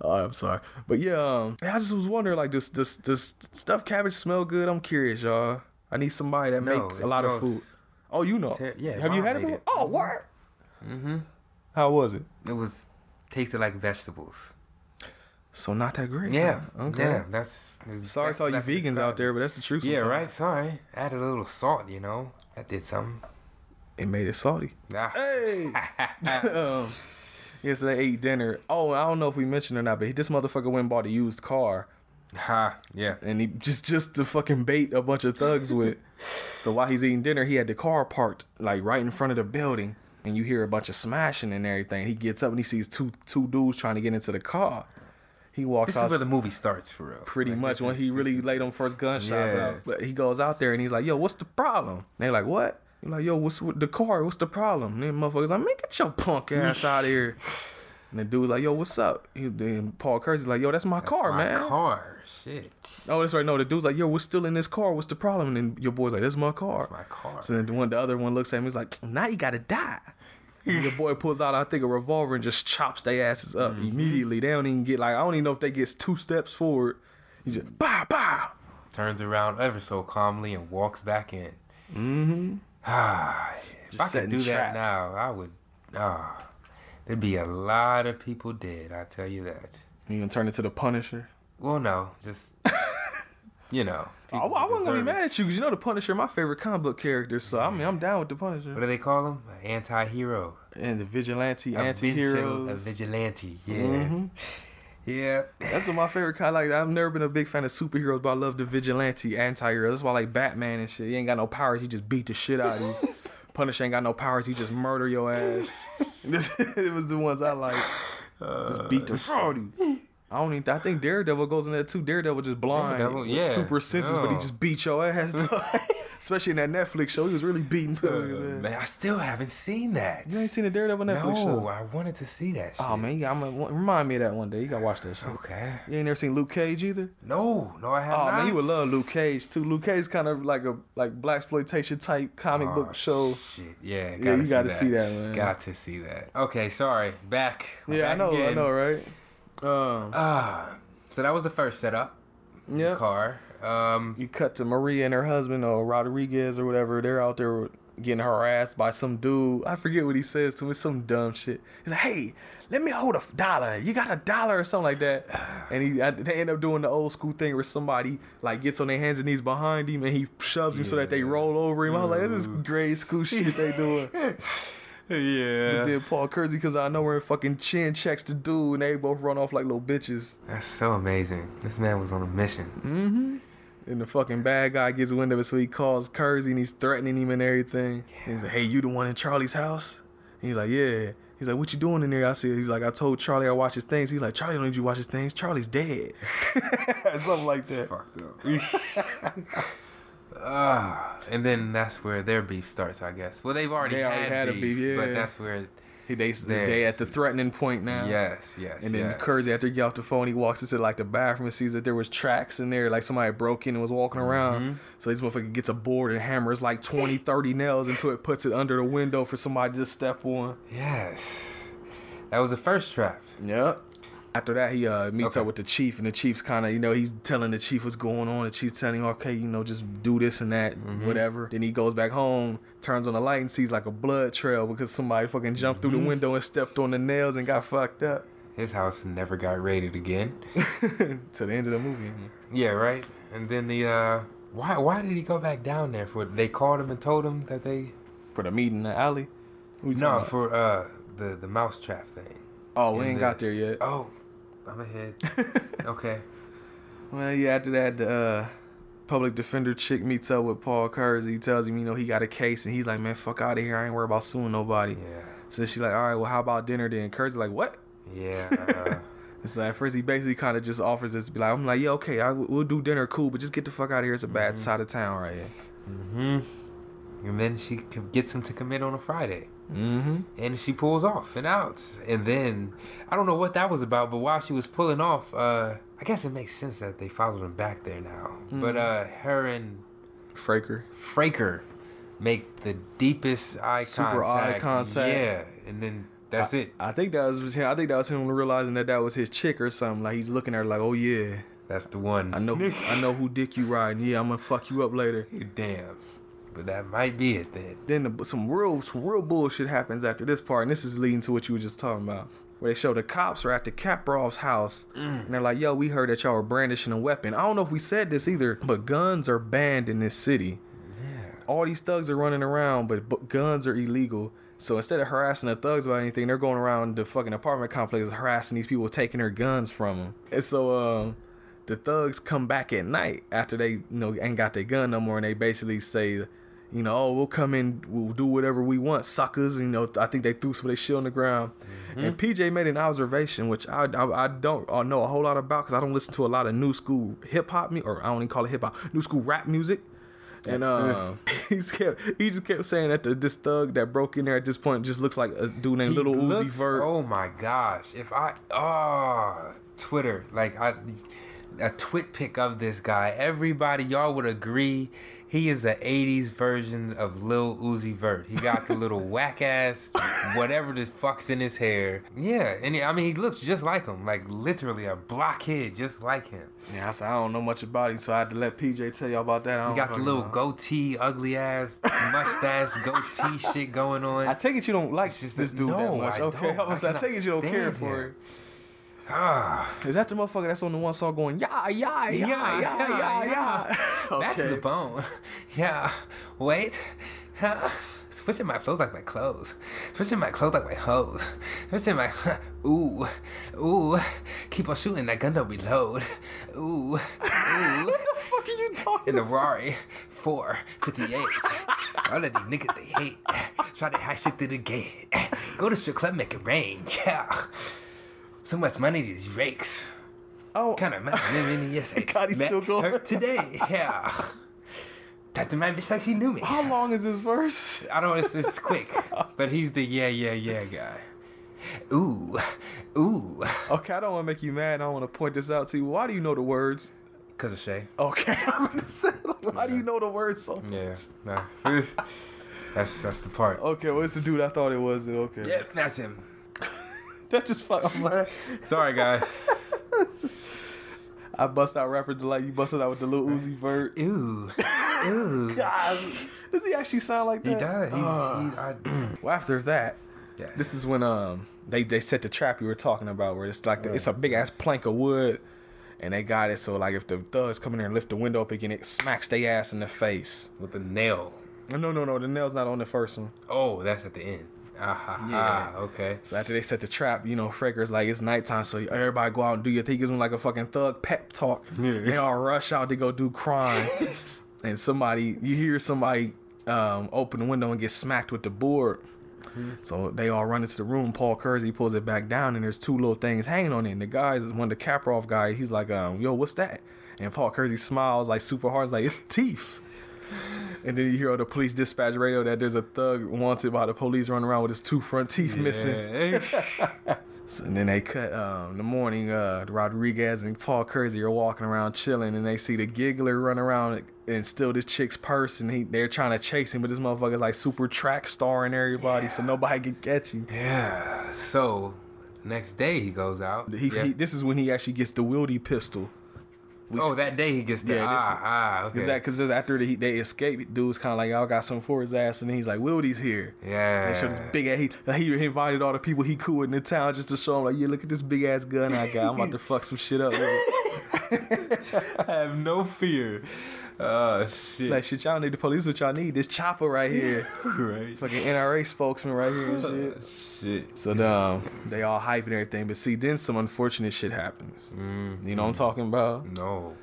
Oh, I'm sorry, but yeah. Um. I just was wondering, like, does does does stuffed cabbage smell good? I'm curious, y'all. I need somebody that No, make a lot of food. Oh, you know. ter- yeah, Have you had it before? it. Oh, what? Mm-hmm. How was it? It was tasted like vegetables. So not that great. Yeah. huh? Okay. Yeah. That's. Sorry that's to all you vegans out there, but that's the truth. Yeah. sometimes. Right. Sorry. Added a little salt. You know. That did something. It made it salty. Ah. Hey. um, yeah, so they ate dinner. Oh, I don't know if we mentioned it or not, but this motherfucker went and bought a used car, Ha. Yeah. and he just just to fucking bait a bunch of thugs with. So while he's eating dinner, he had the car parked like right in front of the building, and you hear a bunch of smashing and everything. He gets up and he sees two two dudes trying to get into the car. He walks This out. is where the movie starts for real. pretty Like, much when is- he really is- laid them first gunshots Yeah. out. But he goes out there and he's like, "Yo, what's the problem?" And they're like, "What?" He's like, "Yo, what's with the car? What's the problem?" And then motherfuckers like, "Man, get your punk ass out of here." And the dude's like, "Yo, what's up?" He, then Paul Kersey's like, "Yo, that's my car, my man." Car. Shit. Oh, that's right. No, the dude's like, "Yo, we're still in this car. What's the problem?" And then your boy's like, "That's my car." That's my car. So then the one, the other one looks at him. He's like, "Now you gotta die." And your boy pulls out, I think, a revolver and just chops their asses up Mm-hmm. immediately. They don't even get like I don't even know if they get two steps forward. He just bow bow. Turns around ever so calmly and walks back in. Mm-hmm. Ah, if I could do that now, I would. Ah, there'd be a lot of people dead. I tell you that. You gonna turn into the Punisher? Well, no, just you know. I, I wasn't gonna be mad at you because you know the Punisher, my favorite comic book character. So I mean, I'm down with the Punisher. What do they call him? An anti-hero. and the vigilante, A vigil- anti-heroes. A vigilante. Yeah. Mm-hmm. Yeah. That's what my favorite kind. Like I've never been a big fan of superheroes, but I love the vigilante, anti-hero. That's why I like Batman and shit. He ain't got no powers. He just beat the shit out of you. Punisher ain't got no powers. He just murder your ass. This- it was the ones I like. Just beat the shit out of you. I don't even. I think Daredevil goes in there too. Daredevil just blind, Daredevil, yeah. super senses, but he just beat your ass. Especially in that Netflix show, he was really beating Uh, man. I still haven't seen that. You ain't seen the Daredevil Netflix no, show? No, I wanted to see that. Shit. Oh man, you got, I'm gonna, remind me of that one day. You gotta watch that show. Okay. You ain't never seen Luke Cage either. No, no, I have not. Oh not. man, you would love Luke Cage too. Luke Cage is kind of like a like black exploitation type comic Oh, book show. Shit, yeah, Yeah, you gotta see that. man. Got to see that. Okay, sorry. Back. We're Yeah, I back know, I know, right? Um, Ah, so that was the first setup. yeah. Car. Um, You cut to Maria and her husband or Rodriguez or whatever. They're out there getting harassed by some dude. I forget what he says to me. Some dumb shit. He's like, "Hey, let me hold a dollar. You got a dollar or something like that." And he I- they end up doing the old school thing where somebody like gets on their hands and knees behind him and he shoves him so that they roll over him. I was like, "This is grade school shit they doing." yeah. Then Paul Kersey comes out of nowhere and fucking chin checks the dude, and they both run off like little bitches. That's so amazing. This man was on a mission. And the fucking bad guy gets wind of it, so he calls Kersey and he's threatening him and everything. And he's like, "Hey, you the one in Charlie's house?" And he's like, "Yeah." He's like, "What you doing in there?" I said, "He's like, I told Charlie I watch his things." He's like, "Charlie don't need you to watch his things. Charlie's dead." Something like that. Fucked up. Ah, and then that's where their beef starts, I guess. Well, they've already, They already had, had a beef, beef, but that's where. He they they at the threatening point now. Yes, yes. And then yes. After he get off the phone, he walks into like the bathroom and sees that there was tracks in there, like somebody broke in and was walking around. Mm-hmm. So this motherfucker gets a board and hammers like 20, 30 nails into it, puts it under the window for somebody to just step on. Yes, that was the first trap. Yep. After that, he uh, meets Okay. up with the chief, and the chief's kind of, you know, he's telling the chief what's going on. The chief's telling him, okay, you know, just do this and that, Mm-hmm. whatever. Then he goes back home, turns on the light, and sees like a blood trail because somebody fucking jumped Mm-hmm. through the window and stepped on the nails and got fucked up. His house never got raided again. to the end of the movie. yeah, right. And then the uh, why why did he go back down there for? They called him and told him that they For the meeting in the alley. No for uh the the mouse trap thing. Oh, we ain't the- got there yet. Oh, I'm ahead. okay. Well, yeah, after that, the uh, public defender chick meets up with Paul Kersey. He tells him, you know, he got a case, and he's like, man, fuck out of here. I ain't worried about suing nobody. Yeah. So she's like, all right, well, how about dinner then? Kersey like, what? Yeah. Uh, And so at first he basically kind of just offers this, be like, I'm like, yeah, okay, I, we'll do dinner, cool, but just get the fuck out of here. It's a bad side of town right here. mm-hmm. And then she gets him to commit on a Friday. Mm-hmm. and she pulls off and out. And then I don't know what that was about, but while she was pulling off, uh, I guess it makes sense that they followed him back there now. But uh, her and Fraker. Fraker make the deepest eye contact. Super eye contact. contact. Yeah, and then that's it. I think that was him. I think that was him realizing that that was his chick or something. Like he's looking at her like, oh yeah, That's the one. I know, I know who dick you riding. Yeah, I'm gonna fuck you up later. Damn. But that might be it then. Then the, some real, some real bullshit happens after this part, and this is leading to what you were just talking about. where they show the cops are at the Kaprov's house, and they're like, "Yo, we heard that y'all were brandishing a weapon." I don't know if we said this either, but guns are banned in this city. Yeah. All these thugs are running around, but, but guns are illegal. So instead of harassing the thugs about anything, they're going around the fucking apartment complexes harassing these people, taking their guns from them. And so um, the thugs come back at night after they you know ain't got their gun no more, and they basically say, you know, oh we'll come in, we'll do whatever we want, suckers. You know, I think they threw some of their shit on the ground. And PJ made an observation, which I I, I don't uh, know a whole lot about because I don't listen to a lot of new school hip hop me or I don't even call it hip hop, new school rap music. And uh, he just kept he just kept saying that the, this thug that broke in there at this point just looks like a dude named He Little Uzi looks- Vert. Oh my gosh! If I oh Twitter like I a twit pic of this guy, everybody y'all would agree he is the '80s version of Lil Uzi Vert. He got the little whack ass whatever the fuck's in his hair. Yeah, and he- I mean he looks just like him, like literally a blockhead just like him. Yeah, I said I don't know much about him, so I had to let PJ tell y'all about that. I He got the little know. goatee, ugly ass mustache, goatee shit going on. I take it you don't like just this that- dude that no, much. I okay, don't. I, was, I I, take it you don't care for it. Ah. Is that the motherfucker that's on the one song going yeah yeah yeah yeah yeah yeah? That's the bone. Yeah. Wait. Huh? Switching my clothes like my clothes. Switching my clothes like my hose. Switching my. Ooh. Ooh. Keep on shooting. That gun don't reload. Ooh. Ooh. What the fuck are you talking? In the Rari 458. All of these niggas they hate. Try to hack shit through the gate. Go to strip club, make it rain. Yeah. So much money these rakes. Oh, Kind of money. yes, I God, he's met still going. her today. Yeah. That's the man bitch like she knew me. how long is this verse? I don't. It's, it's quick, but he's the yeah yeah yeah guy. Ooh, ooh. Okay, I don't want to make you mad. I want to point this out to you. Why do you know the words? Cause of Shay. Okay, I'm gonna say, like, why do you know the words so? Yeah. Nah. that's that's the part. Okay, well, it's the dude I thought it was. Okay, Yeah, that's him. That just fuck. I'm sorry. Sorry guys. I bust out rapper delight. You busted out with the little Uzi Vert. Ooh, ooh. God, does he actually sound like He that? does. He's, Ah. he, I, Well, after that, yeah. this is when um they they set the trap you were talking about, where it's like the, it's a big ass plank of wood, and they got it so like if the thugs come in there and lift the window up again, it smacks their ass in the face. with the nail. No, no, no, the nail's not on the first one. Oh, that's at the end. Ah, ha, Yeah. ha. Okay. So after they set the trap, you know, Fraker's like it's nighttime, so everybody go out and do your thing. He gives them like a fucking thug pep talk. Yeah. They all rush out to go do crime, and somebody you hear somebody um, open the window and get smacked with the board. So they all run into the room. Paul Kersey pulls it back down, and there's two little things hanging on it. And the guys, one of the Kaprov guy, he's like, um, "Yo, what's that?" And Paul Kersey smiles like super hard, he's like, "It's teeth." And then you hear on the police dispatch radio that there's a thug wanted by the police running around with his two front teeth missing. So, and then they cut um, the morning. Uh, Rodriguez and Paul Kersey are walking around chilling, and they see the giggler run around and steal this chick's purse, and he they're trying to chase him, but this motherfucker's like super track starring everybody, so nobody can catch him. Yeah. So next day he goes out. He, Yeah. he this is when he actually gets the Wildey pistol. We oh, that day he gets the Yeah, ah ah okay. Cause that, after they, they escape, dude's kind of like, y'all got something for his ass, and then he's like, Wildey's here. yeah. They show this big ass. He, like, he invited all the people he cool in the town just to show him, like, yeah, look at this big ass gun I got. I'm about to fuck some shit up. I have no fear. Oh shit. Like, shit, y'all need the police. What y'all need? This chopper right here. right. Fucking NRA spokesman right here and shit. Shit. So um, they all hype and everything, but see, then some unfortunate shit happens. You know what I'm talking about? No.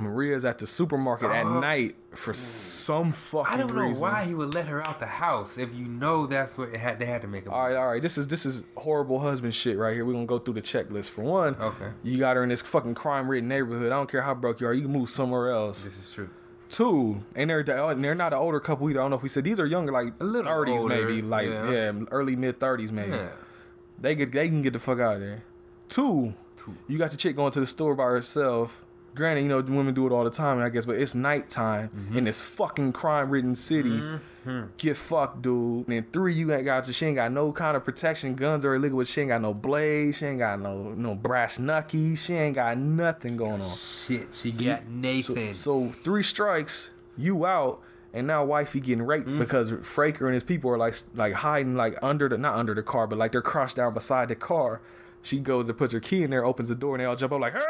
Maria's at the supermarket at Uh, night for some fucking I don't know reason. why he would let her out the house if you know that's what it had. They had to make a. All right, all right. This is this is horrible husband shit right here. We're gonna go through the checklist. For one, Okay. you got her in this fucking crime-ridden neighborhood. I don't care how broke you are. You can move somewhere else. This is true. Two, and they're they're not an older couple either. I don't know if we said these are younger, like A little thirties maybe, like yeah. yeah, early mid thirties maybe. Yeah. They get they can get the fuck out of there. Two, Two. you got the chick going to the store by herself. Granted, you know women do it all the time, I guess, but it's nighttime Mm-hmm. in this fucking crime-ridden city. Get fucked, dude. And then three, you ain't got she ain't got no kind of protection. Guns are illegal, but she ain't got no blades. She ain't got no no brass knuckies. She ain't got nothing going on. Shit. She got So, Nathan. so three strikes, you out, and now wifey getting raped Mm. because Fraker and his people are like like hiding like under the not under the car, but like they're crushed down beside the car. She goes and puts her key in there, opens the door, and they all jump up like, "Hey!"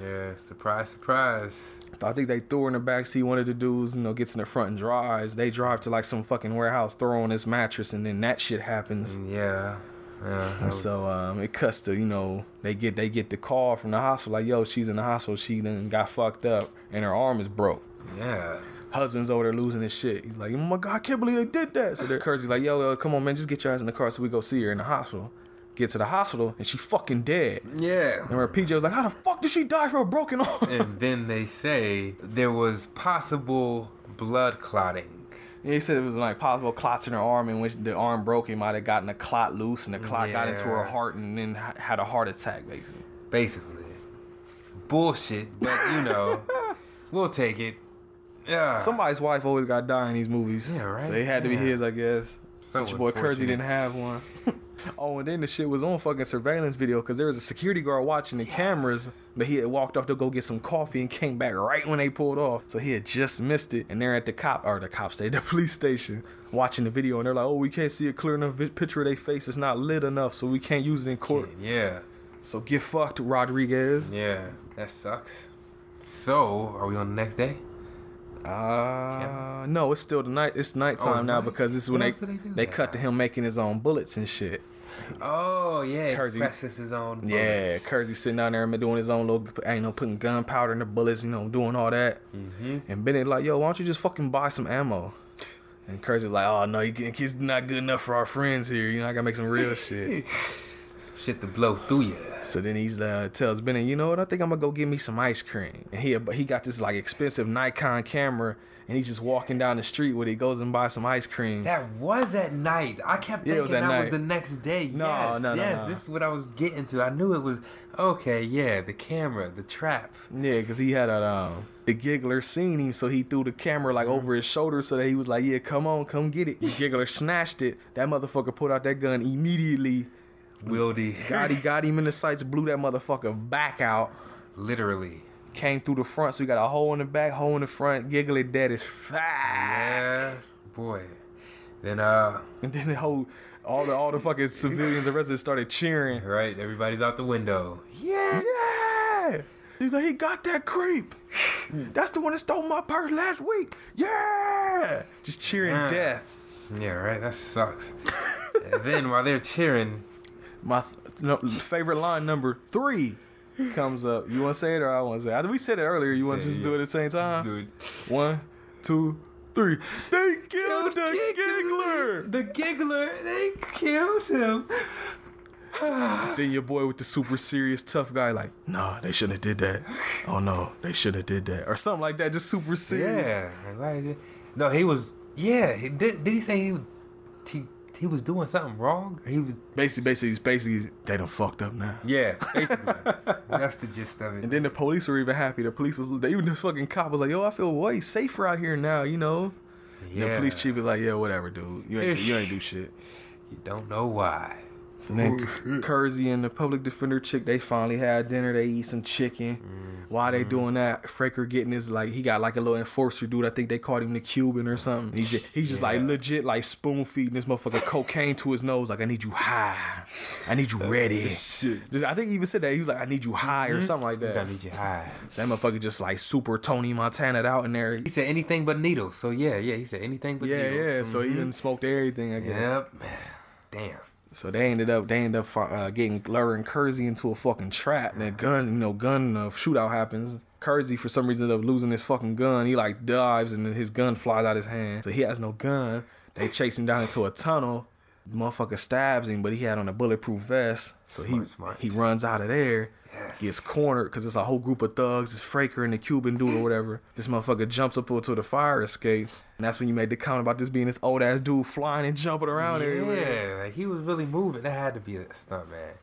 Yeah, surprise, surprise. I think they threw her in the back seat. One of the dudes, you know, gets in the front and drives. They drive to like some fucking warehouse, throw on this mattress, and then that shit happens. Yeah. Yeah. And was- so um, it cuts to you know they get they get the call from the hospital like yo she's in the hospital she then got fucked up and her arm is broke. yeah. Husband's over there losing his shit. He's like, oh my god, I can't believe they did that. So they're Kersey's like, yo, yo, come on man, just get your ass in the car so we go see her in the hospital. Get to the hospital and she fucking dead. Yeah. And where PJ was like, how the fuck did she die from a broken arm? and then they say there was possible blood clotting. Yeah, he said it was like possible clots in her arm, in which the arm broke. It might have gotten a clot loose, and the clot got into her heart, and then had a heart attack, basically. Basically. Bullshit, but you know, we'll take it. Yeah. Somebody's wife always got die in these movies. Yeah, right? So they had to be his, I guess. So your boy Kersey didn't have one. Oh, and then the shit was on fucking surveillance video because there was a security guard watching the cameras, but he had walked off to go get some coffee and came back right when they pulled off. So he had just missed it, and they're at the cop or the cop station, the police station, watching the video, and they're like, "Oh, we can't see a clear enough picture of their face. It's not lit enough, so we can't use it in court." Yeah. So get fucked, Rodriguez. Yeah. That sucks. So, are we on the next day? Uh, no, it's still the night. It's nighttime Oh, it's now night? because this is when else they they they cut to him making his own bullets and shit. Oh yeah, Kersey- presses his own. Yeah, bullets. Kersey sitting down there and doing his own little, you know, putting gunpowder in the bullets, you know, doing all that. Mm-hmm. And Bennett like, yo, why don't you just fucking buy some ammo? And Kersey's like, oh no, you can't- it's not good enough for our friends here. You know, I gotta make some real shit. Shit to blow through you. So then he's uh, tells Bennett, you know what? I think I'm gonna go get me some ice cream. And he he got this like expensive Nikon camera, and he's just walking down the street where he goes and buys some ice cream. That was at night. I kept thinking it was that at was the next day. No, yes, no, no, yes. no. This is what I was getting to. I knew it was okay. Yeah, the camera, the trap. Yeah, because he had a um, the giggler seen him, so he threw the camera like over his shoulder, so that he was like, "Yeah, come on, come get it." The giggler snatched it. That motherfucker pulled out that gun immediately. Wildey. Got he got him in the sights, blew that motherfucker back out. Literally. Came through the front, so we got a hole in the back, hole in the front. Giggler dead as fuck. Yeah, boy. Then uh, And then the whole all the all the fucking civilians and residents started cheering. right, everybody's out the window. Yeah, yeah. He's like, he got that creep. That's the one that stole my purse last week. Yeah, just cheering death. Yeah, right. That sucks. and then while they're cheering, My th- no, favorite line number three comes up. You want to say it or I want to say it? We said it earlier. You want to just it, do it at the same time? dude, One, two, three. They killed the giggler. the giggler, they killed him. Then your boy with the super serious tough guy like, nah, they shouldn't have did that. Oh no, they shouldn't have did that or something like that. Just super serious. Yeah. Like, why is it? No, he was. Yeah. He, did, did he say he, was- he he was doing something wrong? He was. Basically, basically, basically, they done fucked up now. Yeah. Basically. that's the gist of it. And then the police were even happy. The police was even the fucking cop was like, "Yo, I feel way safer out here now," you know. Yeah. The police chief was like, "Yeah, whatever, dude. You ain't you ain't do shit." You don't know why. So then Kersey and the public defender chick, they finally had dinner. They eat some chicken. Mm. While they doing that, Fraker getting his like he got like a little enforcer dude. I think they called him the Cuban or something. He's just, he's just like legit like spoon feeding this motherfucker cocaine to his nose. Like I need you high, I need you ready. Shit. Just, I think he even said that he was like I need you high or something like that. I need you high. So that motherfucker just like super Tony Montana out in there. He said anything but needles. So yeah, yeah. He said anything but Yeah, needles. yeah. So he Mhm. didn't smoked everything. I guess. Yep. Man. Damn. So they ended up they ended up uh, getting luring Kersey into a fucking trap. And a gun, you know, gun uh, shootout happens. Kersey for some reason ended up losing his fucking gun. He like dives and then his gun flies out of his hand. So he has no gun. They chase him down into a tunnel. The motherfucker stabs him, but he had on a bulletproof vest. So he Smart, smart. he runs out of there. Yes. Gets cornered because it's a whole group of thugs. It's Fraker and the Cuban dude or whatever. This motherfucker jumps up onto the fire escape. And that's when you made the comment about this being this old ass dude flying and jumping around everywhere. Yeah, like he was really moving. That had to be a stunt man.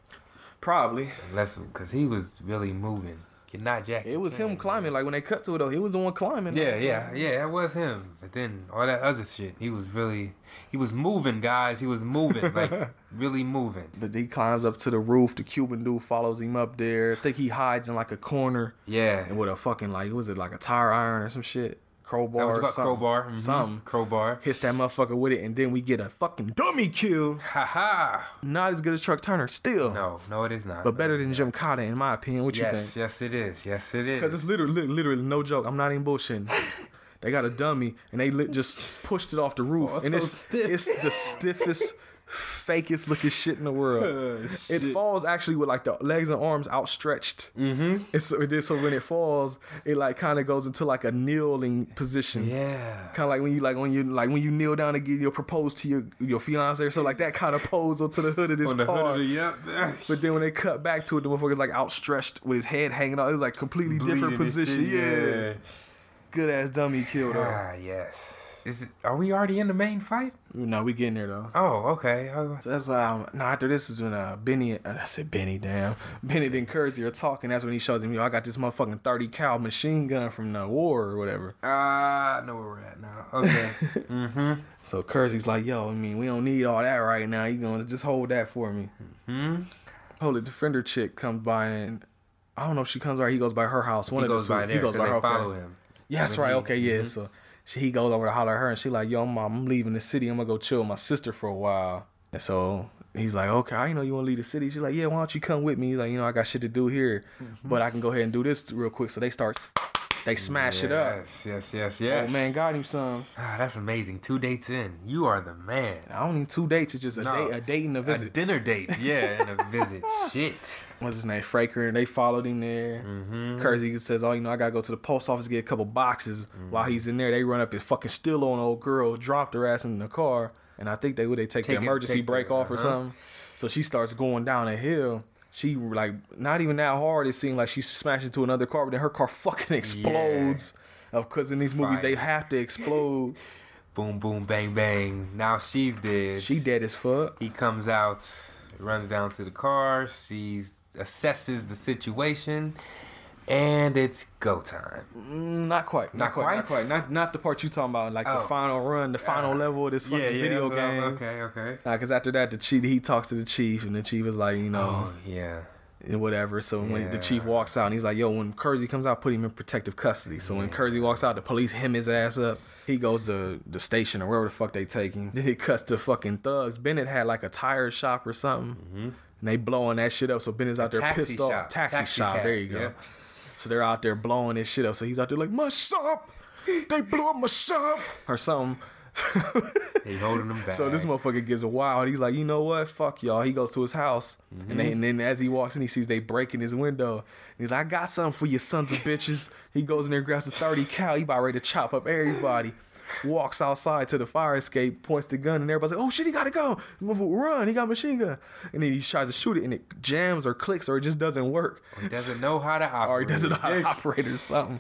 Probably. Unless because he was really moving. You're not Jackie. It was him Chan. climbing. Like when they cut to it though, he was the one climbing. Yeah, yeah, yeah. It was him. But then all that other shit, he was really, he was moving, guys. He was moving, like really moving. But he climbs up to the roof. The Cuban dude follows him up there. I think he hides in like a corner Yeah. and with a fucking like was it like a tire iron or some shit crowbar, or something. crowbar. mhm, Something. Crowbar. Hits that motherfucker with it, and then we get a fucking dummy kill. Ha ha. Not as good as Truck Turner, still. No, no, it is not. But better than Gymkata, in my opinion. What you think? yes, yes it is. Yes, it is. Because it's literally, literally no joke. I'm not even bullshitting. they got a dummy, and they lit, just pushed it off the roof, Oh, and so it's stiff. it's the stiffest, fakest looking shit in the world. Oh, it falls actually with like the legs and arms outstretched. Mm-hmm. And so it did. So when it falls, it like kind of goes into like a kneeling position. Yeah. Kind of like when you like when you like when you kneel down to get your propose to your your fiance or so like that kind of pose onto the hood of this On the car. hood of the yep. But then when they cut back to it, the motherfucker's like outstretched with his head hanging out. It was like completely different Bleeding and position. shit, Yeah. Good ass dummy killed though. Ah, yes. Is it? Are we already in the main fight? no, we getting there though. Oh, okay. Oh, So that's um no after this is when uh Benny uh, I said Benny damn Benny and Kersey are talking. That's when he shows him, yo, I got this motherfucking thirty cal machine gun from the war or whatever. Ah, I know where we're at now. Okay. mm-hmm. So Kersey's like, yo, I mean, we don't need all that right now. You gonna just hold that for me. Hmm. Hold the defender chick comes by and I don't know if she comes by. He goes by her house. One He of the goes two. by there He goes by her. follow him. Yeah, that's When right. he- Okay, yeah. mhm. So she, he goes over to holler at her, and she like, "Yo, mom, I'm leaving the city. I'm gonna go chill with my sister for a while." And so he's like, "Okay, I know you want to leave the city." She's like, "Yeah, why don't you come with me?" He's like, "You know, I got shit to do here, Mm-hmm. but I can go ahead and do this real quick." So they start, they smash it up. Yes, yes, yes, yes. Oh man, got him some. Ah, that's amazing. Two dates in. You are the man. I don't need two dates. It's just a No. date, a date and a visit. A dinner date. Yeah, and a visit. Shit. What's his name? Fraker, and they followed him there. Mm-hmm. Kersey says, "Oh, you know, I gotta go to the post office get a couple boxes." Mm-hmm. While he's in there, they run up and fucking steal on old girl, dropped her ass in the car, and I think they would they take, Take the emergency brake off or uh-huh. something. So she starts going down a hill. She like not even that hard. It seemed like she smashed into another car, but then her car fucking explodes. Of because in these movies they have to explode. Boom, boom, bang, bang. Now she's dead. She dead as fuck. He comes out, runs down to the car, sees, assesses the situation, and it's go time. Mm, Not quite. Not, Not quite. Not quite? quite. Not not the part you talking about. Like the Oh. final run, the final level of this fucking video that's what I'm- game. Okay, okay. Nah, cause after that, the chief he talks to the chief, and the chief is like, you know, Oh yeah. And whatever. So when the chief walks out, and he's like, "Yo, when Kersey comes out, put him in protective custody." So when Kersey walks out, the police hem his ass up. He goes to the station or wherever the fuck they take him. Then he cuts to fucking thugs. Bennett had like a tire shop or something, and they blowing that shit up. So Bennett's out there Mm-hmm. pissed shop. off. Taxi, Taxi shop. cab, There you go. yeah. So they're out there blowing this shit up. So he's out there like, "My shop, they blew up my shop," or something. They holding him back. So this motherfucker gets wild. He's like, you know what? Fuck y'all. He goes to his house, and, mm-hmm. then, and then as he walks in, he sees they breaking his window. And he's like, I got something for you, sons of bitches. He goes in there, grabs a thirty cal. He about ready to chop up everybody. Walks outside to the fire escape, points the gun, and everybody's like, "Oh shit, he gotta go! Run! He got a machine gun!" And then he tries to shoot it, and it jams or clicks, or it just doesn't work, He doesn't know how to operate. or he doesn't know how to operate or something.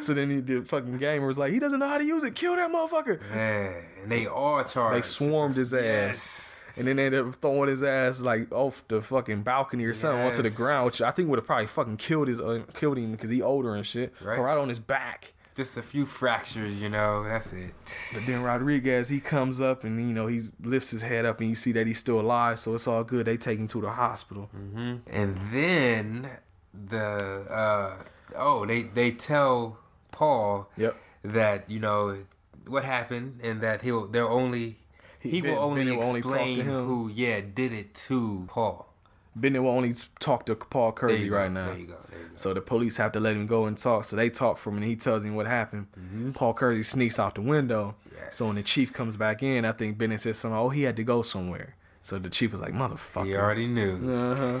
So then he, the fucking gamer was like, "He doesn't know how to use it. Kill that motherfucker!" Yeah, and they all charged. They swarmed his ass. Yes. And then they ended up throwing his ass like off the fucking balcony or something onto the ground, which I think would have probably fucking killed his uh, killed him because he older and shit. Right. Right. on his back. Just a few fractures, you know. That's it. But then Rodriguez he comes up and you know he lifts his head up and you see that he's still alive, so it's all good. They take him to the hospital. Mm-hmm. And then the uh oh they they tell Paul Yep. that you know what happened and that he'll they'll only he, He- Ben- will only Bennett will only talk to explain him. who yeah did it to Paul. Bennett will only talk to Paul Kersey right now. There you go. There you go. So the police have to let him go and talk. So they talk for him, and he tells him what happened. Paul Kersey sneaks out the window. Yes. So when the chief comes back in, I think Bennett says something. Oh, he had to go somewhere. So the chief was like, "Motherfucker." He already knew. Uh huh.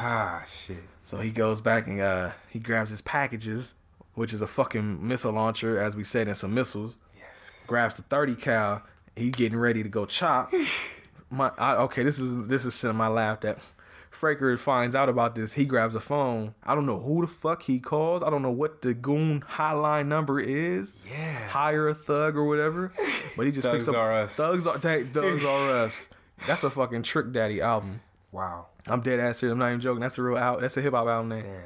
Ah shit. So he goes back and uh, he grabs his packages, which is a fucking missile launcher, as we said, and some missiles. Yes. Grabs the thirty cal. He getting ready to go chop. my I, okay, this is this is sitting my lap that. Fraker finds out about this. He grabs a phone. I don't know who the fuck he calls. I don't know what the goon hotline number is. Yeah. Hire a thug or whatever. But he just picks Thugs up. Are Us. Thugs are Thugs are us. That's a fucking Trick Daddy album. Wow. I'm dead ass serious. I'm not even joking. That's a real out. That's a hip hop album name. Damn.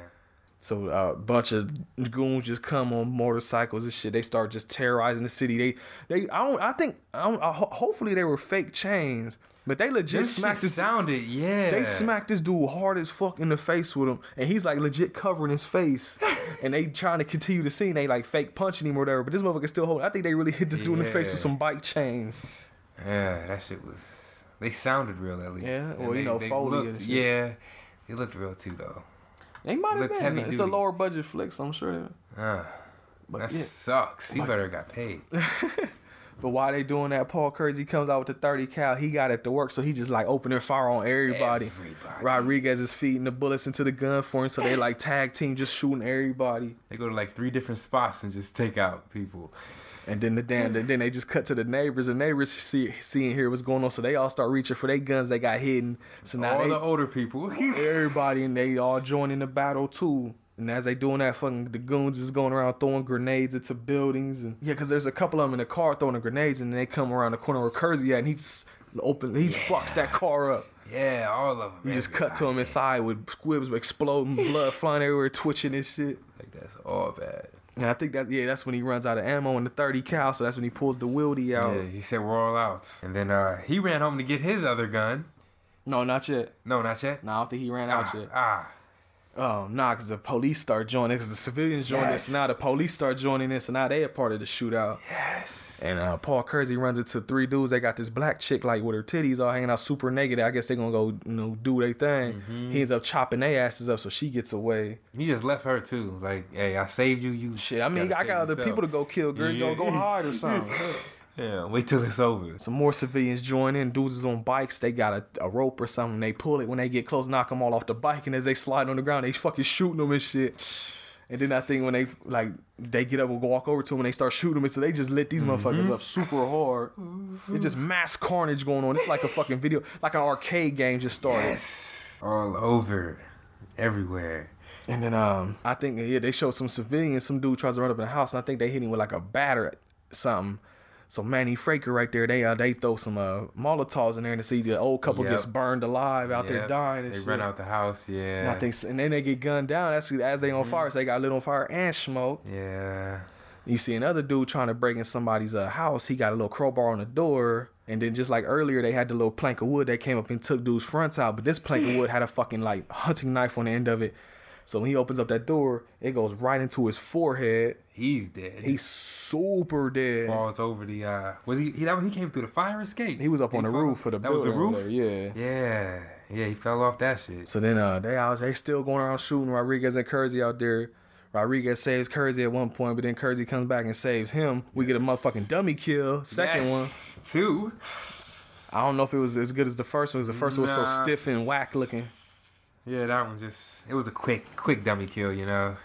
So uh, a bunch of goons just come on motorcycles and shit. They start just terrorizing the city. They they I don't I think I don't, I, ho- hopefully they were fake chains, but they legit This smacked this. sounded, yeah. They smacked this dude hard as fuck in the face with him, and he's like legit covering his face. and they trying to continue the scene. They like fake punching him or whatever, but this motherfucker still holding. I think they really hit this dude in the face with some bike chains. Yeah, that shit was. They sounded real at least. Yeah, And well, you they- know, they Foley looked-. Yeah, they looked real too though. They might have been. heavy It's a lower budget flick, so I'm sure. Uh, but that yeah. sucks. He better got paid. But while they doing that, Paul Kersey comes out with the 30 cal. He got it to work, so he just like opening fire on everybody. Everybody. Rodriguez is feeding the bullets into the gun for him, so they like tag team just shooting everybody. They go to like three different spots and just take out people. And then the damn, then they just cut to the neighbors. The neighbors see seeing here what's going on, so they all start reaching for their guns. They got hidden, so now All they, the older people. everybody and they all join in the battle too. And as they doing that, fucking the goons is going around throwing grenades into buildings and yeah, because there's a couple of them in the car throwing the grenades, and then they come around the corner where Kersey at, and he just open, he fucks that car up. yeah, all of them. You just cut to him inside with squibs exploding, blood flying everywhere, twitching and shit. Like that's all bad. And I think that yeah, that's when he runs out of ammo in the 30 cal, so that's when he pulls the Wildey out. Yeah, he said we're all out. And then uh, he ran home to get his other gun. No, not yet. No, not yet. No, I don't think he ran out Ah, yet. ah, Oh, nah, because the police start joining, because the civilians join Yes. this. Now the police start joining this, and now they a part of the shootout. yes. And uh, Paul Kersey runs into three dudes. They got this black chick like with her titties all hanging out, super naked. I guess they're gonna go, you know, do their thing. Mm-hmm. He ends up chopping their asses up, so she gets away. He just left her too. Like, hey, I saved you. You Shit, I mean, I got other yourself. people to go kill. Girl, Yeah. go go hard or something. Yeah, wait till it's over. Some more civilians join in. Dudes is on bikes. They got a, a rope or something. They pull it when they get close, knock them all off the bike, and as they slide on the ground, they fucking shooting them and shit. And then I think when they like they get up and go walk over to them and they start shooting them, and so they just lit these motherfuckers up super hard. It's just mass carnage going on. It's like a fucking video, like an arcade game just started. Yes, all over, everywhere. And then um, I think yeah, they show some civilians. Some dude tries to run up in the house, and I think they hit him with like a batter, something. So Manny Fraker right there, they uh they throw some uh Molotovs in there to see the old couple Yep. gets burned alive out there dying. And They shit. run out the house. And Yeah. I think, and then they get gunned down. That's as they on fire. So they got lit on fire and smoke. Yeah. You see another dude trying to break in somebody's uh, house. He got a little crowbar on the door. And then just like earlier, they had the little plank of wood that came up and took dude's fronts out. But this plank of wood had a fucking like hunting knife on the end of it. So when he opens up that door, it goes right into his forehead. He's dead. He's super dead. falls over the. uh Was he? He that he came through the fire escape. He was up Did on the fall- roof for the That was the roof. there, yeah. Yeah. Yeah. He fell off that shit. So then uh they out they still going around shooting Rodriguez and Kersey out there. Rodriguez saves Kersey at one point, but then Kersey comes back and saves him. We get a motherfucking dummy kill. Second yes, Two. I don't know if it was as good as the first one. 'cause The first one was so stiff and whack looking. Yeah, that one just. It was a quick, quick dummy kill. You know.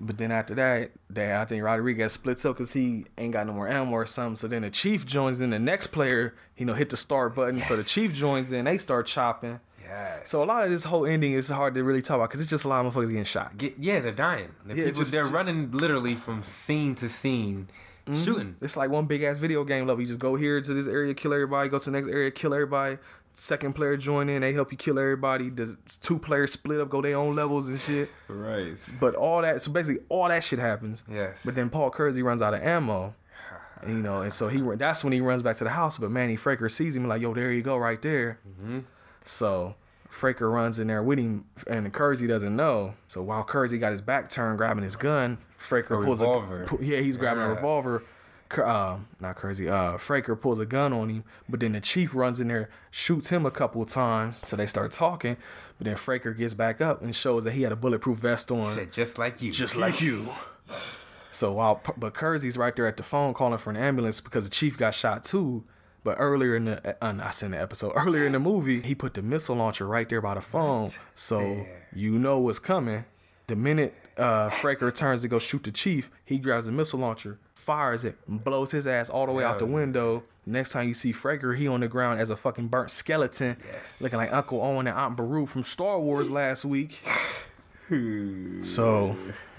But then after that, they, I think Rodriguez splits up because he ain't got no more ammo or something. So then the Chief joins in. The next player, you know, hit the start button. So the Chief joins in. They start chopping. Yeah. So a lot of this whole ending is hard to really talk about because it's just a lot of motherfuckers getting shot. Get, yeah, they're dying. The Yeah, people, just- they're just- running literally from scene to scene, Mm-hmm. shooting. It's like one big ass video game level. You just go here to this area, kill everybody. Go to the next area, kill everybody. Second player join in, they help you kill everybody. The two players split up, go their own levels and shit. Right. But all that, so basically all that shit happens. Yes. But then Paul Kersey runs out of ammo. You know, and so he that's when he runs back to the house. But Manny Fraker sees him like, yo, there you go, right there. Mm-hmm. So Fraker runs in there with him, and Kersey doesn't know. So while Kersey got his back turned, grabbing his gun, Fraker A pulls revolver. a yeah, he's grabbing a revolver. Uh, not Kersey. Uh, Fraker pulls a gun on him, but then the chief runs in there, shoots him a couple of times. So they start talking, but then Fraker gets back up and shows that he had a bulletproof vest on Said just like you. just like you. So while but Kersey's right there at the phone calling for an ambulance because the chief got shot too. But earlier in the uh, I seen the episode earlier in the movie, he put the missile launcher right there by the phone, so you know what's coming. The minute uh, Fraker turns to go shoot the chief, he grabs the missile launcher, fires it, blows his ass all the way out the window. Next time you see Fraker, he on the ground as a fucking burnt skeleton, Yes. looking like Uncle Owen and Aunt Beru from Star Wars last week. So,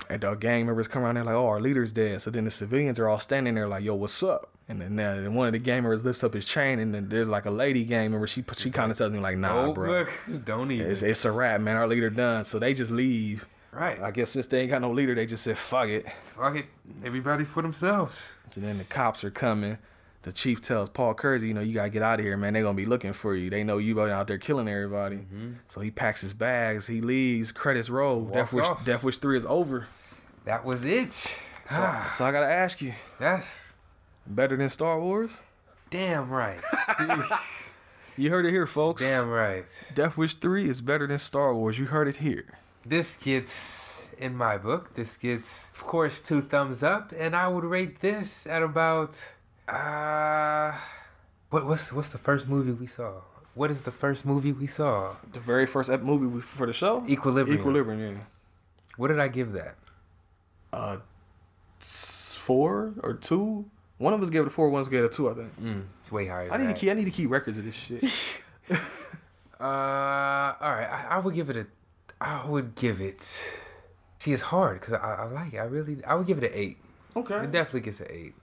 and the gang members come around there like, "Oh, our leader's dead." So then the civilians are all standing there like, "Yo, what's up?" And then, uh, then one of the gang members lifts up his chain, and then there's like a lady gang member. She she kind of tells me like, "Nah, Oh, bro, don't even. it's it's a wrap, man. Our leader done." So they just leave. Right. I guess since they ain't got no leader, they just said fuck it. Fuck it. Everybody for themselves. And then the cops are coming. The chief tells Paul Kersey, you know, you gotta get out of here, man. They're gonna be looking for you. They know you out there killing everybody. So he packs his bags, he leaves, credits roll. Death Wish. Death Wish 3 is over. That was it. So, Ah, so I gotta ask you, that's better than Star Wars? damn right. You heard it here, folks. damn right. Death Wish 3 is better than Star Wars. You heard it here. This gets in my book. This gets, of course, two thumbs up, and I would rate this at about. Uh, what what's what's the first movie we saw? What is the first movie we saw? The very first ep- movie we- for the show? Equilibrium. Equilibrium, yeah. What did I give that? Uh, four or two? One of us gave it a four, one of us gave it a two, I think. Mm, it's way higher. I need to that. keep. I need to keep records of this shit. Uh, all right. I, I would give it a. I would give it. See, it's hard because I, I like it. I really. I would give it an eight. okay. It definitely gets an eight.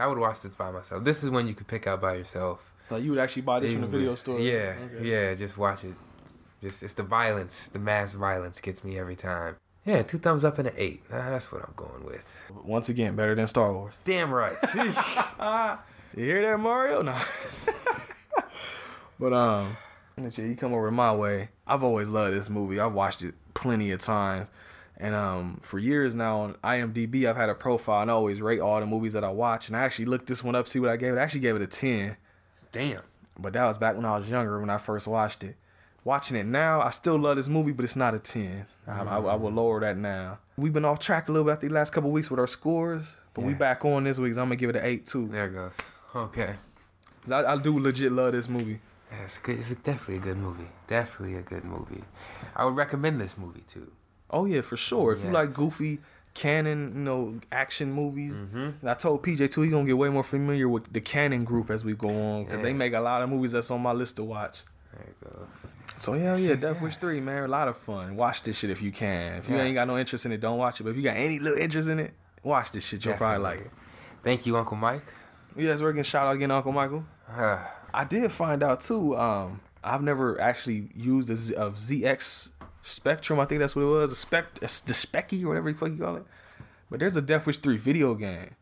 I would watch this by myself. This is one you could pick out by yourself. Like you would actually buy this from the video with- store. Yeah, Okay. yeah. Just watch it. Just it's the violence, the mass violence gets me every time. Yeah, two thumbs up and an eight. Nah, that's what I'm going with. Once again, better than Star Wars. Damn right. You hear that, Mario? No. but um, you come over my way. I've always loved this movie. I've watched it plenty of times, and um, for years now on IMDb, I've had a profile and I always rate all the movies that I watch. And I actually looked this one up, see what I gave it. I actually gave it a ten, Damn. but that was back when I was younger when I first watched it. Watching it now, I still love this movie, but it's not a ten. I, I, I will lower that now. We've been off track a little bit after the last couple weeks with our scores, but we back on this week. So I'm gonna give it an eight too. There it goes. Okay. 'Cause I, I do legit love this movie. Yeah, it's good. It's definitely a good movie. Definitely a good movie. I would recommend this movie too. Oh yeah, for sure. If you like goofy Cannon, you know, action movies, Mm-hmm. and I told PJ too, he gonna get way more familiar with the Cannon group as we go on because they make a lot of movies that's on my list to watch. There it goes. So yeah, yeah, Death Wish three, man, a lot of fun. Watch this shit if you can. If you ain't got no interest in it, don't watch it. But if you got any little interest in it, watch this shit. You'll probably like it. Thank you, Uncle Mike. Yes, we're gonna shout out again, Uncle Michael. I did find out too. Um, I've never actually used a, Z, a ZX Spectrum. I think that's what it was. A spec, a, the Speccy or whatever the fuck you call it. But there's a Death Wish 3 video game,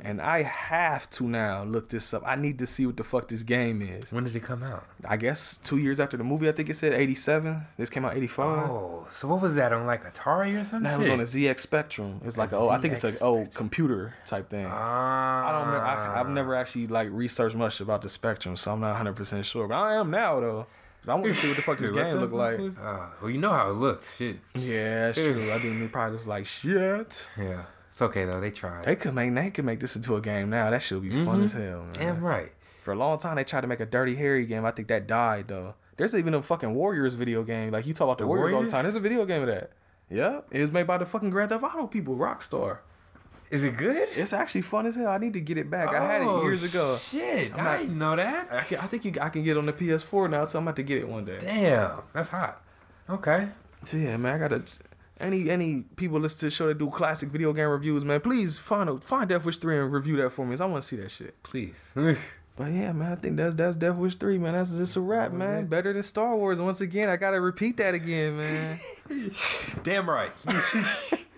and I have to now look this up. I need to see what the fuck this game is. when did it come out? I guess two years after the movie. I think it said 87. This came out 85. Oh, so what was that on like Atari or something? That was on a ZX Spectrum. It's like A oh, I think it's an ZX old Spectrum. computer type thing. Ah, I don't. Remember, I, I've never actually like researched much about the Spectrum, so I'm not 100 percent sure. But I am now though, because I want to see what the fuck this game the look like. was- Uh, well, you know how it looked. Shit. Yeah, that's true. I think probably just like shit. Yeah. It's okay though. They tried. They could make they could make this into a game now. That should be fun Mhm. as hell, man. Damn right. For a long time, they tried to make a Dirty Harry game. I think that died though. There's even a fucking Warriors video game. Like you talk about the, The Warriors, all the time. There's a video game of that. Yeah, it was made by the fucking Grand Theft Auto people, Rockstar. Is it good? It's actually fun as hell. I need to get it back. I had it Oh, years ago. Shit, I'm I didn't know that. I, can, I think you, I can get it on the PS4 now, so I'm about to get it one day. Damn, that's hot. Okay. So yeah, man, I gotta. Any any people listen to the show that do classic video game reviews, man, please find a, find Death Wish three and review that for me. I want to see that shit. Please. But yeah, man, I think that's that's Death Wish three, man. That's just a wrap, man. Better than Star Wars. Once again, I gotta repeat that again, man. Damn right.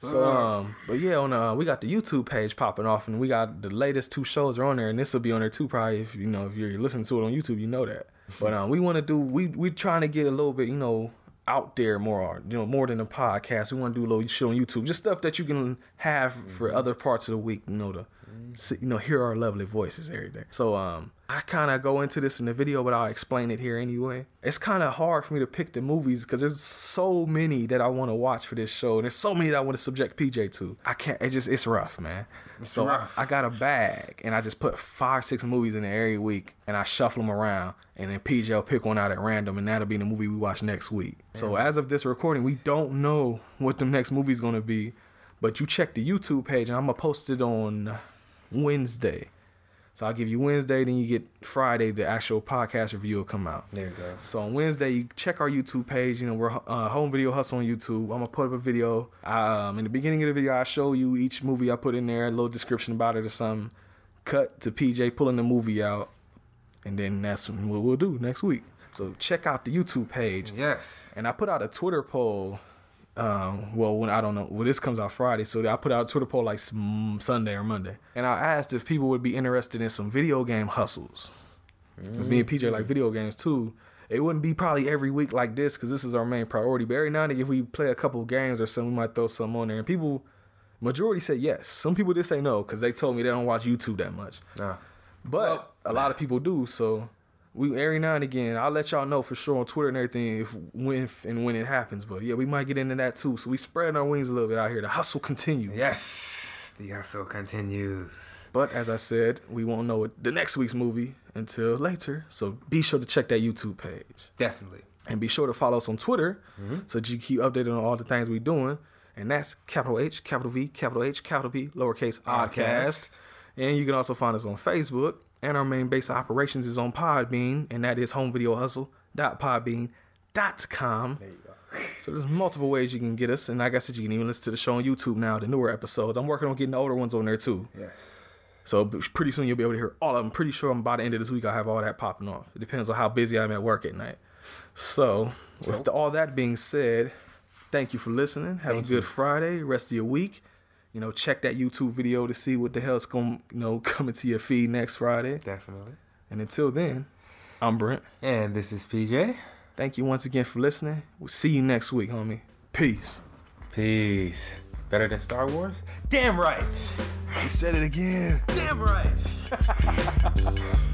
So um, but yeah, on uh, we got the YouTube page popping off, and we got the latest two shows are on there, and this will be on there too. Probably if you know if you're listening to it on YouTube, you know that. But um, we want to do we we trying to get a little bit, you know, out there more, you know, more than a podcast. We want to do a little shit on YouTube, just stuff that you can have for other parts of the week, you know, to see, you know hear our lovely voices every day. So um, I kind of go into this in the video, but I'll explain it here anyway. It's kind of hard for me to pick the movies because there's so many that I want to watch for this show, and there's so many that I want to subject PJ to. I can't. It just it's rough, man. so I- rough. I, got a bag, and I just put five, six movies in there every week, and I shuffle them around, and then PJ will pick one out at random, and that'll be the movie we watch next week. So as of this recording, we don't know what the next movie's gonna be, but you check the YouTube page, and I'm gonna post it on Wednesday. So I'll give you Wednesday, then you get Friday. The actual podcast review will come out. There it goes. So on Wednesday, you check our YouTube page. You know, we're uh, Home Video Hustle on YouTube. I'm gonna put up a video. Um, in the beginning of the video, I show you each movie I put in there, a little description about it or something. Cut to PJ pulling the movie out, and then that's what we'll do next week. So check out the YouTube page. Yes. And I put out a Twitter poll Um, well, when I don't know, well, this comes out Friday, so I put out a Twitter poll like Sunday or Monday, and I asked if people would be interested in some video game hustles. Because me and PJ like video games too. It wouldn't be probably every week like this because this is our main priority. But every now and then, if we play a couple games or something, we might throw some on there. And people, majority said yes. Some people did say no because they told me they don't watch YouTube that much. No. But a lot of people do. So we every now and again, I'll let y'all know for sure on Twitter and everything if when if, and when it happens. But yeah, we might get into that too. So we spreading our wings a little bit out here. The hustle continues. Yes. The hustle continues. But as I said, we won't know it, the next week's movie until later. So be sure to check that YouTube page. Definitely. And be sure to follow us on Twitter mm-hmm. so that you keep updated on all the things we're doing. And that's capital H, capital V, capital H, capital P, lowercase oddcast. Oddcast. And you can also find us on Facebook. And our main base of operations is on Podbean, and that is homevideohustle.podbean.com. There you go. So there's multiple ways you can get us. And like I said, you can even listen to the show on YouTube now, the newer episodes. I'm working on getting the older ones on there too. Yes. So pretty soon you'll be able to hear all of them. Pretty sure I'm by the end of this week I'll have all that popping off. It depends on how busy I'm at work at night. So, So? with all that being said, thank you for listening. Have a good you. Friday, rest of your week. You know, check that YouTube video to see what the hell's going to you know coming to your feed next Friday. Definitely. And until then, I'm Brent. And this is PJ. Thank you once again for listening. We'll see you next week, homie. Peace. Peace. Better than Star Wars? Damn right. We said it again. Damn right.